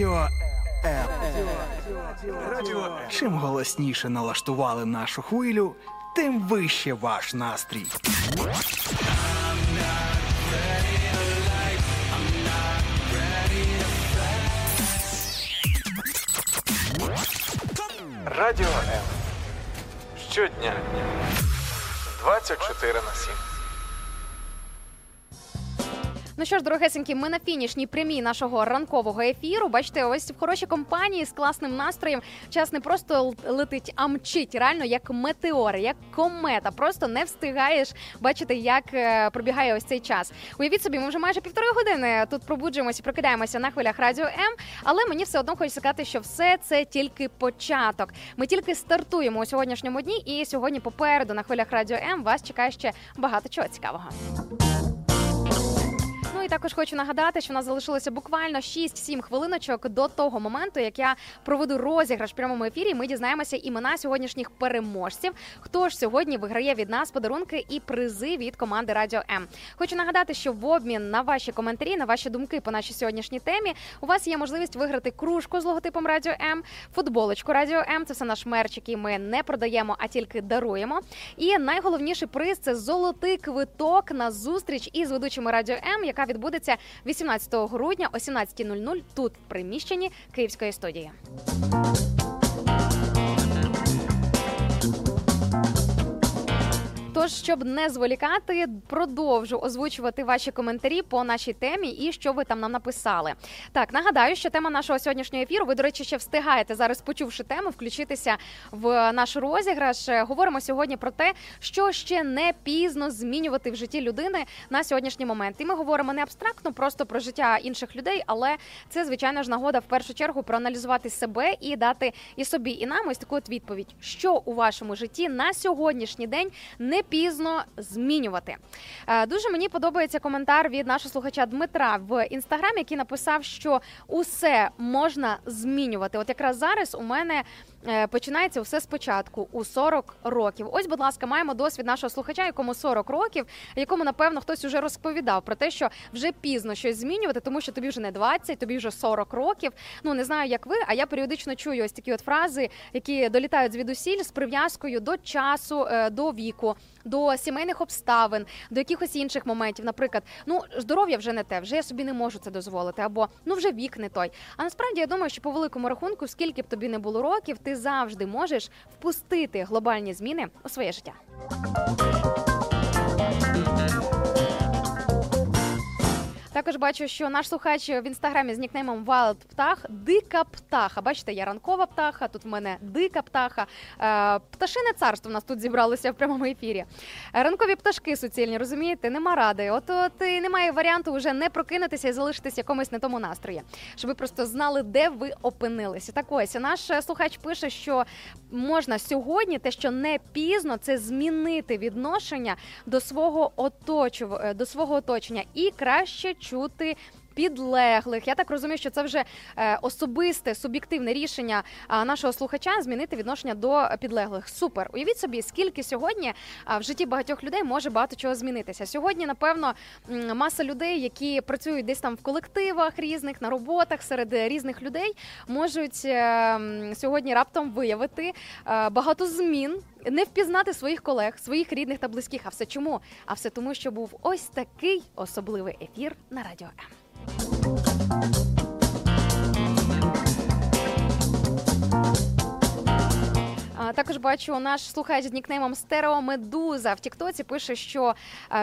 Радіо М. Радіо Чим голосніше налаштували нашу хвилю, тим вище ваш настрій. Що ж, дорогесенькі, ми на фінішній прямій нашого ранкового ефіру. Бачите, ось в хорошій компанії з класним настроєм. Час не просто летить, а мчить реально як метеор, як комета. Просто не встигаєш бачити, як е, пробігає ось цей час. Уявіть собі, ми вже майже півтори години тут пробуджуємося, прокидаємося на хвилях радіо М. Але мені все одно хочеться сказати, що все це тільки початок. Ми тільки стартуємо у сьогоднішньому дні, і сьогодні попереду на хвилях радіо М вас чекає ще багато чого цікавого. Ну і також хочу нагадати, що в нас залишилося буквально 6-7 хвилиночок до того моменту, як я проведу розіграш в прямому ефірі. Ми дізнаємося імена сьогоднішніх переможців. Хто ж сьогодні виграє від нас подарунки і призи від команди Радіо М. Хочу нагадати, що в обмін на ваші коментарі, на ваші думки по нашій сьогоднішній темі, у вас є можливість виграти кружку з логотипом Радіо М, футболочку Радіо М. Це все наш мерч, який ми не продаємо, а тільки даруємо. І найголовніший приз це золотий квиток на зустріч із ведучими Радіо М, яка відбудеться 18 грудня о 17.00 тут в приміщенні Київської студії. Тож, щоб не зволікати, продовжу озвучувати ваші коментарі по нашій темі і що ви там нам написали. Так, нагадаю, що тема нашого сьогоднішнього ефіру. Ви, до речі, ще встигаєте зараз, почувши тему, включитися в наш розіграш. Е, Говоримо сьогодні про те, що ще не пізно змінювати в житті людини на сьогоднішній момент. І ми говоримо не абстрактно, просто про життя інших людей, але це звичайно ж нагода в першу чергу проаналізувати себе і дати і собі, і нам ось таку от відповідь, що у вашому житті на сьогоднішній день не пізно змінювати. Е, Дуже мені подобається коментар від нашого слухача Дмитра в інстаграмі, який написав, що усе можна змінювати. От якраз зараз у мене починається все спочатку у 40 років. Ось, будь ласка, маємо досвід нашого слухача, якому 40 років, якому напевно хтось уже розповідав про те, що вже пізно щось змінювати, тому що тобі вже не 20, тобі вже 40 років. Ну не знаю, як ви, а я періодично чую ось такі от фрази, які долітають звідусіль з прив'язкою до часу, е, до віку, до сімейних обставин, до якихось інших моментів. Наприклад, ну здоров'я вже не те, вже я собі не можу це дозволити, або ну вже вік не той. А насправді я думаю, що по великому рахунку, скільки б тобі не було років, ти завжди можеш впустити глобальні зміни у своє життя. Також бачу, що наш слухач в інстаграмі з нікнеймом Wild Птах дика птаха. Бачите, я ранкова птаха. Тут в мене дика птаха. Е, пташине царство у нас тут зібралося в прямому ефірі. Ранкові пташки суцільні, розумієте? Нема ради. От от і немає варіанту вже не прокинутися і залишитись якомусь не тому настрої, щоб ви просто знали, де ви опинилися. Так ось наш слухач пише, що можна сьогодні, те, що не пізно, це змінити відношення до свого оточу, е, до свого оточення і краще чути. Підлеглих, я так розумію, що це вже е, особисте суб'єктивне рішення нашого слухача змінити відношення до підлеглих. Супер. Уявіть собі, скільки сьогодні в житті багатьох людей може багато чого змінитися. Сьогодні, напевно, маса людей, які працюють десь там в колективах різних на роботах серед різних людей, можуть е, сьогодні раптом виявити е, багато змін. Не впізнати своїх колег, своїх рідних та близьких. А все чому? А все тому, що був ось такий особливий ефір на радіо М. Thank you. А, Також бачу наш слухач з нікнеймом Стереомедуза в Тіктоці пише, що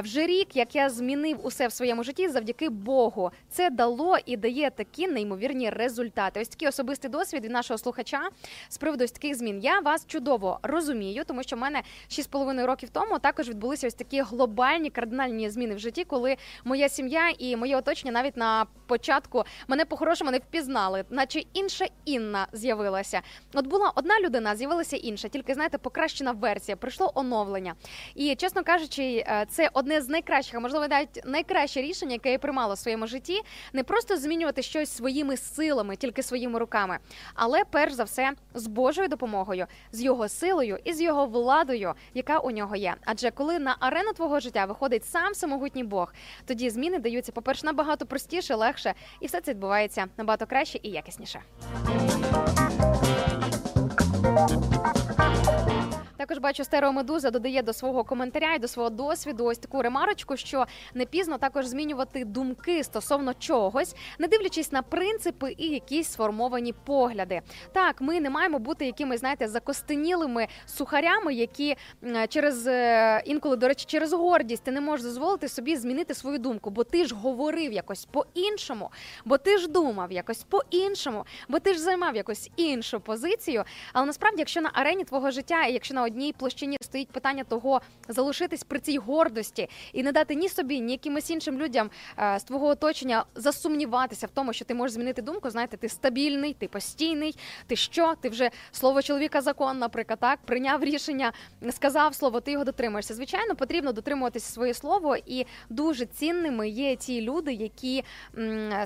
вже рік, як я змінив усе в своєму житті завдяки Богу, це дало і дає такі неймовірні результати. Ось такий особистий досвід від нашого слухача з приводу ось таких змін. Я вас чудово розумію, тому що в мене 6,5 років тому також відбулися ось такі глобальні кардинальні зміни в житті, коли моя сім'я і моє оточення навіть на початку мене по-хорошому не впізнали, наче інша Інна з'явилася. От була одна людина, з'явилася інша. Інше, тільки знаєте, покращена версія. Прийшло оновлення. І чесно кажучи, е, це одне з найкращих, а можливо, навіть найкраще рішення, яке я приймала в своєму житті, не просто змінювати щось своїми силами, тільки своїми руками, але перш за все з Божою допомогою, з його силою і з його владою, яка у нього є. Адже коли на арену твого життя виходить сам самогутній Бог, тоді зміни даються, по-перше, набагато простіше, легше, і все це відбувається набагато краще і якісніше. Також бачу, стереомедуза додає до свого коментаря і до свого досвіду ось таку ремарочку, що не пізно також змінювати думки стосовно чогось, не дивлячись на принципи і якісь сформовані погляди. Так, ми не маємо бути якимись, знаєте, закостенілими сухарями, які через е, інколи, до речі, через гордість ти не можеш дозволити собі змінити свою думку, бо ти ж говорив якось по-іншому, бо ти ж думав якось по-іншому, бо ти ж займав якось іншу позицію. Але насправді, якщо на арені твого життя, і якщо на одній площині стоїть питання того залишитись при цій гордості і не дати ні собі, ні якимось іншим людям е, з твого оточення засумніватися в тому, що ти можеш змінити думку. Знаєте, ти стабільний, ти постійний. Ти що? Ти вже слово чоловіка закон, наприклад, так прийняв рішення, сказав слово, ти його дотримуєшся. Звичайно, потрібно дотримуватися своє слово, і дуже цінними є ті люди, які,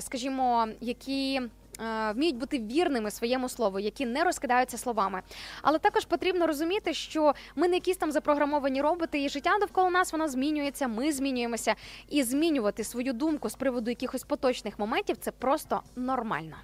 скажімо, які. Е, Вміють бути вірними своєму слову, які не розкидаються словами. Але також потрібно розуміти, що ми не якісь там запрограмовані роботи, і життя довкола нас воно змінюється. Ми змінюємося, і змінювати свою думку з приводу якихось поточних моментів це просто нормально.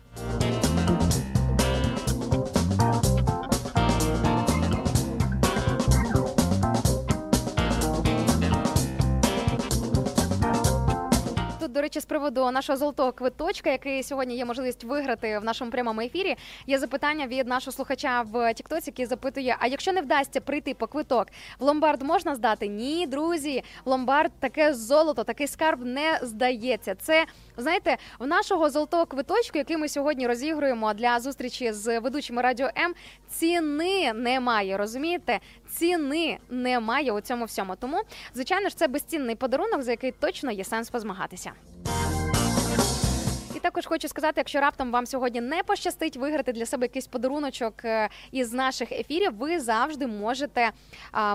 Тут, до речі, з приводу нашого золотого квиточка, який сьогодні є можливість виграти в нашому прямому ефірі. Є запитання від нашого слухача в Тіктоці, який запитує: а якщо не вдасться прийти по квиток, в ломбард можна здати? Ні, друзі, в ломбард таке золото, такий скарб не здається. Це знаєте, в нашого золотого квиточку, який ми сьогодні розігруємо для зустрічі з ведучими радіо М, ціни немає. Розумієте? Ціни немає у цьому всьому. Тому, звичайно ж, це безцінний подарунок, за який точно є сенс позмагатися. І також хочу сказати, якщо раптом вам сьогодні не пощастить виграти для себе якийсь подаруночок е, із наших ефірів, ви завжди можете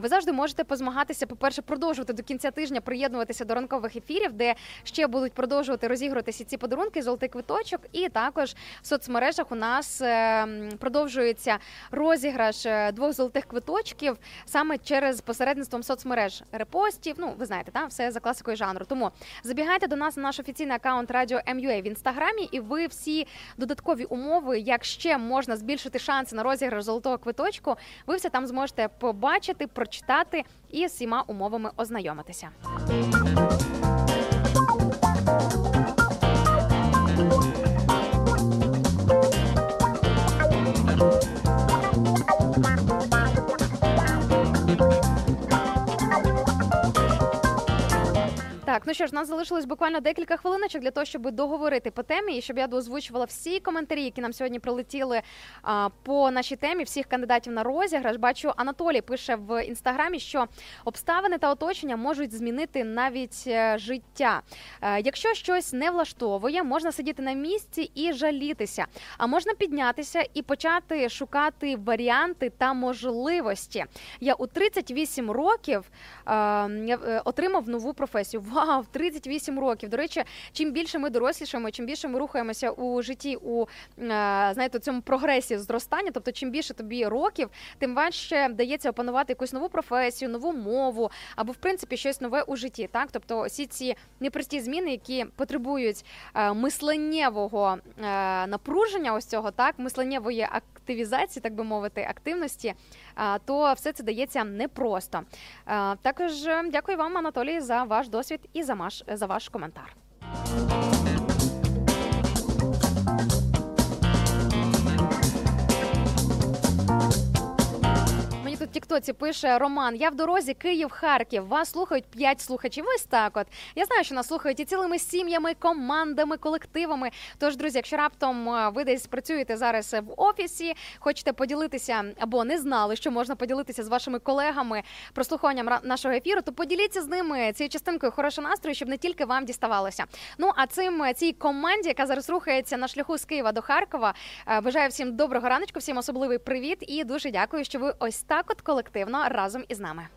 ви завжди можете позмагатися. По перше, продовжувати до кінця тижня приєднуватися до ранкових ефірів, де ще будуть продовжувати розігруватися ці подарунки, золотий квиточок. І також в соцмережах у нас е, продовжується розіграш е, двох золотих квиточків саме через посередництвом соцмереж репостів. Ну, ви знаєте, та все за класикою жанру. Тому забігайте до нас на наш офіційний аккаунт Радіо МЮА в інстаграмі, і ви всі додаткові умови, як ще можна збільшити шанси на розіграш золотого квиточку, ви все там зможете побачити, прочитати і з усіма умовами ознайомитися. Так, ну що ж, нас залишилось буквально декілька хвилиночок для того, щоб договорити по темі, і щоб я доозвучувала всі коментарі, які нам сьогодні прилетіли а, по нашій темі, всіх кандидатів на розіграш. Бачу, Анатолій пише в інстаграмі, що обставини та оточення можуть змінити навіть е, життя. Е, Якщо щось не влаштовує, можна сидіти на місці і жалітися, а можна піднятися і почати шукати варіанти та можливості. Я у 38 років е, я, е, отримав нову професію. Вау, 38 років. До речі, чим більше ми дорослішаємо, чим більше ми рухаємося у житті, у е, знаєте, цьому прогресі зростання, тобто чим більше тобі років, тим важче вдається опанувати якусь нову професію, нову мову або в принципі щось нове у житті. Так, тобто всі ці непрості зміни, які потребують е, мисленнєвого е, напруження, ось цього так, мисленнєвої активізації, так би мовити, активності, то все це дається непросто. Також дякую вам, Анатолій, за ваш досвід і за ваш, за ваш коментар. Тут в Тіктоці пише Роман: Я в дорозі, Київ, Харків. Вас слухають п'ять слухачів. Ось так. От я знаю, що нас слухають і цілими сім'ями, командами, колективами. Тож, друзі, якщо раптом е, ви десь працюєте зараз в офісі, хочете поділитися або не знали, що можна поділитися з вашими колегами прослуховуванням нашого ефіру, то поділіться з ними цією частинкою хорошого настрою, щоб не тільки вам діставалося. Ну а цим е, цій команді, яка зараз рухається на шляху з Києва до Харкова, е, бажаю всім доброго раночку, всім особливий привіт і дуже дякую, що ви ось так от колективно разом із нами.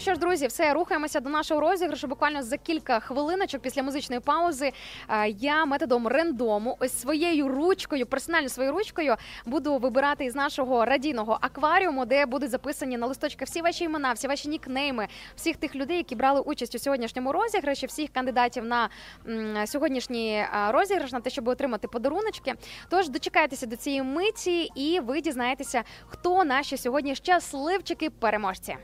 Ну що ж, друзі, все рухаємося до нашого розіграшу. Буквально за кілька хвилиночок після музичної паузи. е, Я методом рендому, ось своєю ручкою, персонально своєю ручкою, буду вибирати із нашого радійного акваріуму, де будуть записані на листочках всі ваші імена, всі ваші нікнейми, всіх тих людей, які брали участь у сьогоднішньому розіграші, всіх кандидатів на сьогоднішній е, розіграш, на те, щоб отримати подаруночки. Тож дочекайтеся до цієї миті, і ви дізнаєтеся, хто наші сьогодні щасливчики переможці.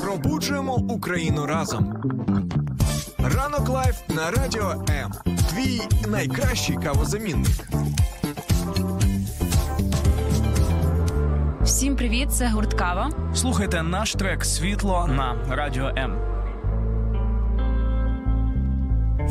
Пробуджуємо Україну разом. Ранок live на радіо М. Твій найкращий кавозамінник. Всім привіт, це гурт Кава. Слухайте наш трек Світло на радіо М.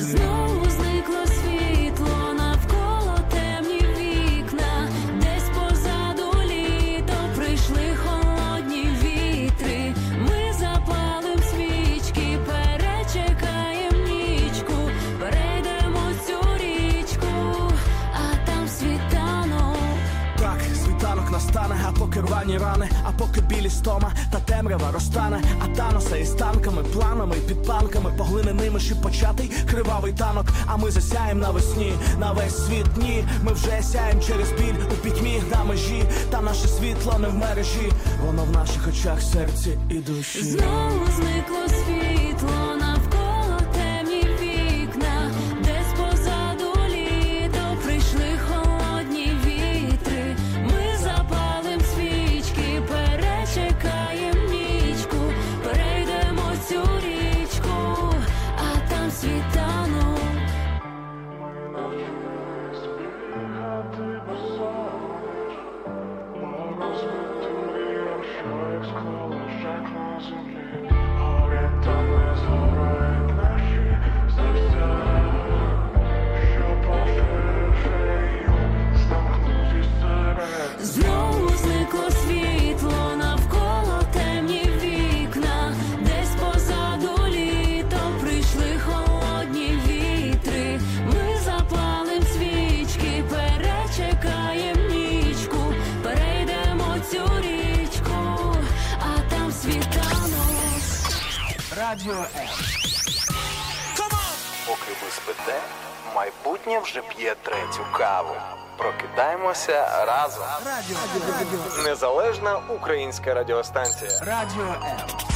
я і поки рвані рани, а поки білі стома та темрява розтане, а таноса із танками, планами, і підпанками, поглиненими шипочатий кривавий танок. А ми засяєм навесні, на весь світ дні. Ми вже сяєм через біль у пітьмі на межі, та наше світло не в мережі, воно в наших очах, серці і душі. Знову зникло світло Прокидаємося разом. Радіо Радіо. Незалежна українська радіостанція. Радіо М.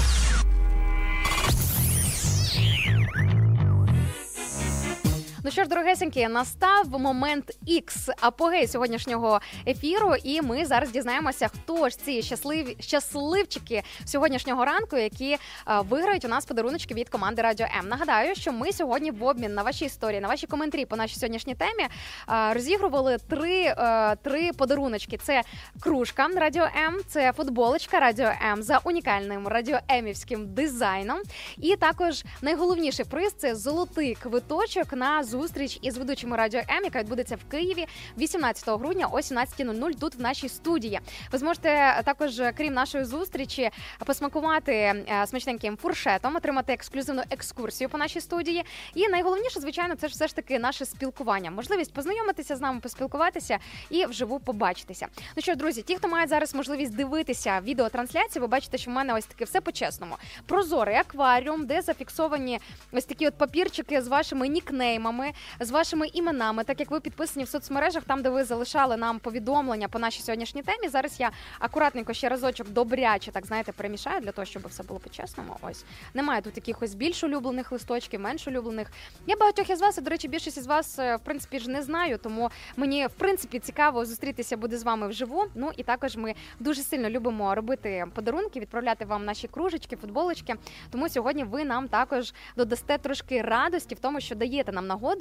що ж, дорогесенькі, настав момент X, апогей сьогоднішнього ефіру, і ми зараз дізнаємося, хто ж ці щасливі щасливчики сьогоднішнього ранку, які е, виграють у нас подаруночки від команди Радіо М. Нагадаю, що ми сьогодні в обмін на ваші історії, на ваші коментарі по нашій сьогоднішній темі е, розігрували три, е, три подаруночки: це кружка Радіо М, це футболочка Радіо М за унікальним радіоемівським дизайном. І також найголовніший приз це золотий квиточок на зустріч із ведучими радіо М, яка відбудеться в Києві 18 грудня о 17.00 тут в нашій студії. Ви зможете також, крім нашої зустрічі, посмакувати е, смачненьким фуршетом, отримати ексклюзивну екскурсію по нашій студії. І найголовніше, звичайно, це ж все ж таки наше спілкування, можливість познайомитися з нами, поспілкуватися і вживу побачитися. Ну що, друзі, ті, хто має зараз можливість дивитися відеотрансляцію, ви бачите, що в мене ось таке все по-чесному. Прозорий акваріум, де зафіксовані ось такі от папірчики з вашими нікнеймами, з вашими іменами, так як ви підписані в соцмережах, там де ви залишали нам повідомлення по нашій сьогоднішній темі. Зараз я акуратненько ще разочок добряче, так знаєте, перемішаю для того, щоб все було по-чесному. Ось немає тут якихось більш улюблених листочків, менш улюблених. Я багатьох із вас, і, до речі, більшість із вас, е, в принципі, ж не знаю, тому мені в принципі цікаво зустрітися буде з вами вживу. Ну і також ми дуже сильно любимо робити подарунки, відправляти вам наші кружечки, футболочки. Тому сьогодні ви нам також додасте трошки радості в тому, що даєте нам нагоду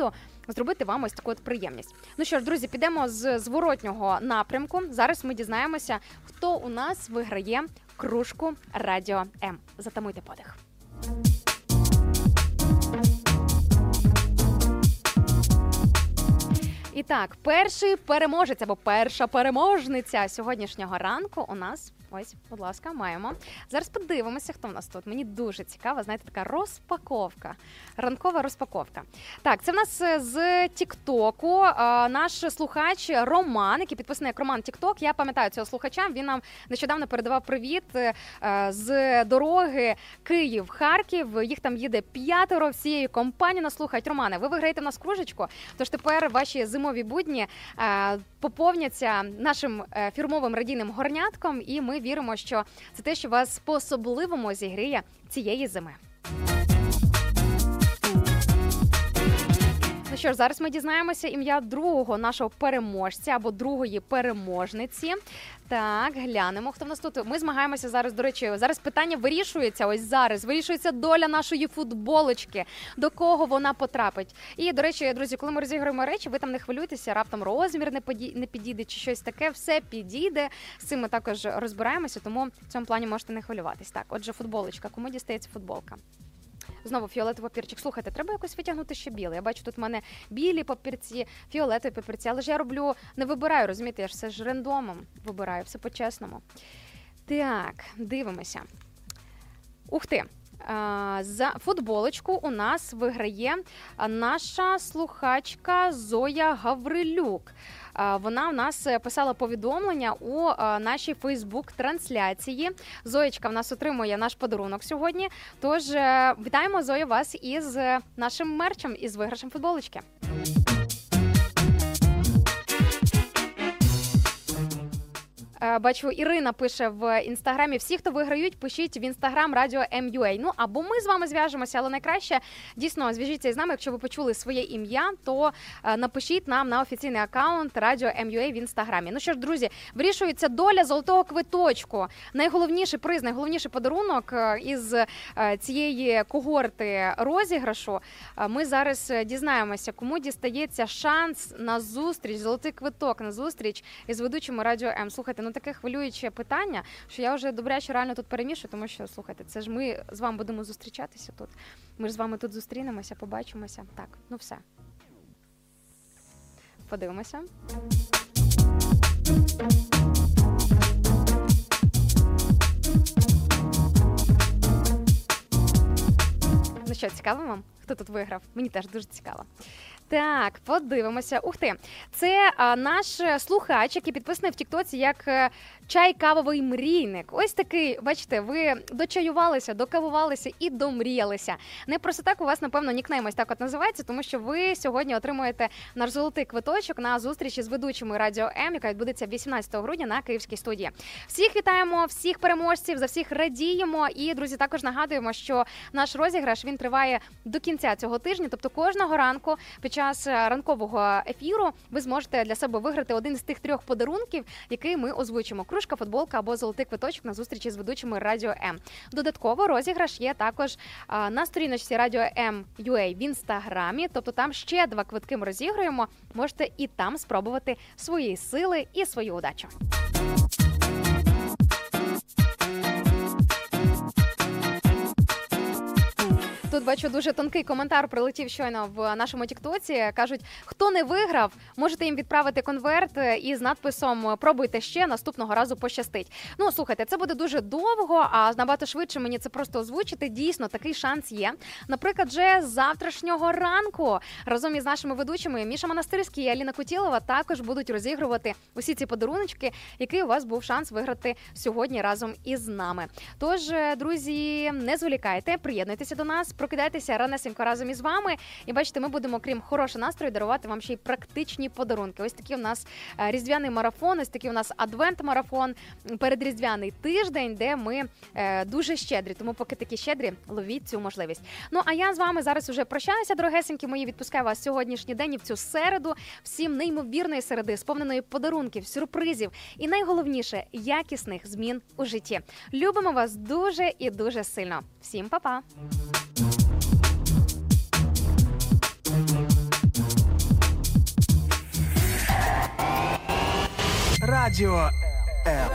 зробити вам ось таку от приємність. Ну що ж, друзі, підемо з зворотнього напрямку. Зараз ми дізнаємося, хто у нас виграє кружку Радіо М. Затамуйте подих. І так, перший переможець або перша переможниця сьогоднішнього ранку у нас. Ось, будь ласка, маємо. Зараз подивимося, хто в нас тут. Мені дуже цікаво, знаєте, така розпаковка. Ранкова розпаковка. Так, це в нас е, з Тіктоку. е, Наш слухач Роман, який підписаний як Роман Тікток. Я пам'ятаю цього слухача. Він нам нещодавно передавав привіт е, з дороги Київ-Харків. Їх там їде п'ятеро всією компанією. Нас слухають. Романе, ви виграєте в нас кружечку. Тож тепер ваші зимові будні поповняться нашим фірмовим радійним горнятком, і ми віримо, що це те, що вас по-особливому зігріє цієї зими. Ну що ж, зараз ми дізнаємося ім'я другого нашого переможця або другої переможниці. Так, глянемо, хто в нас тут. Ми змагаємося зараз. До речі, зараз питання вирішується. Ось зараз вирішується доля нашої футболочки, до кого вона потрапить. І до речі, друзі, коли ми розіграємо речі, ви там не хвилюйтеся, раптом розмір не поді- не підійде чи щось таке. Все підійде. З цим ми також розбираємося, тому в цьому плані можете не хвилюватись. Так, отже, футболочка. Кому дістається футболка? Знову фіолетовий папірчик. Слухайте, треба якось витягнути ще білий. Я бачу, тут в мене білі папірці, фіолетові папірці, але ж я роблю, не вибираю, розумієте, я ж все ж рандомом вибираю, все по-чесному. Так, дивимося. Ух ти! За футболочку у нас виграє наша слухачка Зоя Гаврилюк. Вона у нас е, писала повідомлення у е, нашій Фейсбук-трансляції. Зоєчка в нас отримує наш подарунок сьогодні. Тож е, вітаємо Зою вас із нашим мерчем із виграшем футболочки. Бачу, Ірина пише в інстаграмі: всі, хто виграють, пишіть в інстаграм Радіо МЮА. Ну або ми з вами зв'яжемося, але найкраще дійсно зв'яжіться із нами. Якщо ви почули своє ім'я, то е, напишіть нам на офіційний аккаунт Радіо МЮА в інстаграмі. Ну що ж, друзі, вирішується доля золотого квиточку. Найголовніший приз, найголовніший подарунок е, із е, цієї когорти розіграшу. Ми зараз дізнаємося, кому дістається шанс на зустріч, золотий квиток на зустріч із ведучими Радіо М. Слухайте, ну таке хвилююче питання, що я вже добряче реально тут перемішую, тому що слухайте, це ж ми з вами будемо зустрічатися тут. Ми ж з вами тут зустрінемося, побачимося. Так, ну все. Подивимося. Ну що, цікаво вам? Хто тут виграв? Мені теж дуже цікаво. Так, подивимося. Ух ти, це а, наш е, слухач, який підписаний в Тіктоці як е, чай кавовий мрійник. Ось такий, бачите, ви дочаювалися, докавувалися і домріялися. Не просто так у вас, напевно, нікнейм ось так от називається, тому що ви сьогодні отримуєте наш золотий квиточок на зустрічі з ведучими Радіо М, яка відбудеться 18 грудня на Київській студії. Всіх вітаємо, всіх переможців, за всіх радіємо. І друзі, також нагадуємо, що наш розіграш він триває до кінця цього тижня. Тобто кожного ранку під час е, ранкового ефіру ви зможете для себе виграти один з тих трьох подарунків, який ми озвучимо: кружка, футболка або золотий квиточок на зустрічі з ведучими Радіо М. Додатково розіграш є також на сторіночці Радіо М UA в інстаграмі. Тобто там ще два квитки ми розіграємо. Можете і там спробувати свої сили і свою удачу. Тут бачу дуже тонкий коментар прилетів щойно в нашому Тіктоці. Кажуть, хто не виграв, можете їм відправити конверт із надписом Пробуйте ще наступного разу пощастить. Ну слухайте, це буде дуже довго, а набагато швидше мені це просто озвучити. Дійсно, такий шанс є. Наприклад, вже з завтрашнього ранку разом із нашими ведучими Міша Монастирський і Аліна Кутілова також будуть розігрувати усі ці подаруночки, який у вас був шанс виграти сьогодні разом із нами. Тож, друзі, не зволікайте, приєднуйтеся до нас, прокидайтеся ранесенько разом із вами. І бачите, ми будемо, крім хорошого настрою, дарувати вам ще й практичні подарунки. Ось такий у нас е, різдвяний марафон, ось такий у нас адвент-марафон, передріздвяний тиждень, де ми е, дуже щедрі. Тому, поки такі щедрі, ловіть цю можливість. Ну а я з вами зараз уже прощаюся, дорогесенькі мої. Відпускаю вас сьогоднішній день і в цю середу. Всім неймовірної середи, сповненої подарунків, сюрпризів і найголовніше якісних змін у житті. Любимо вас дуже і дуже сильно. Всім па-па! Радіо М.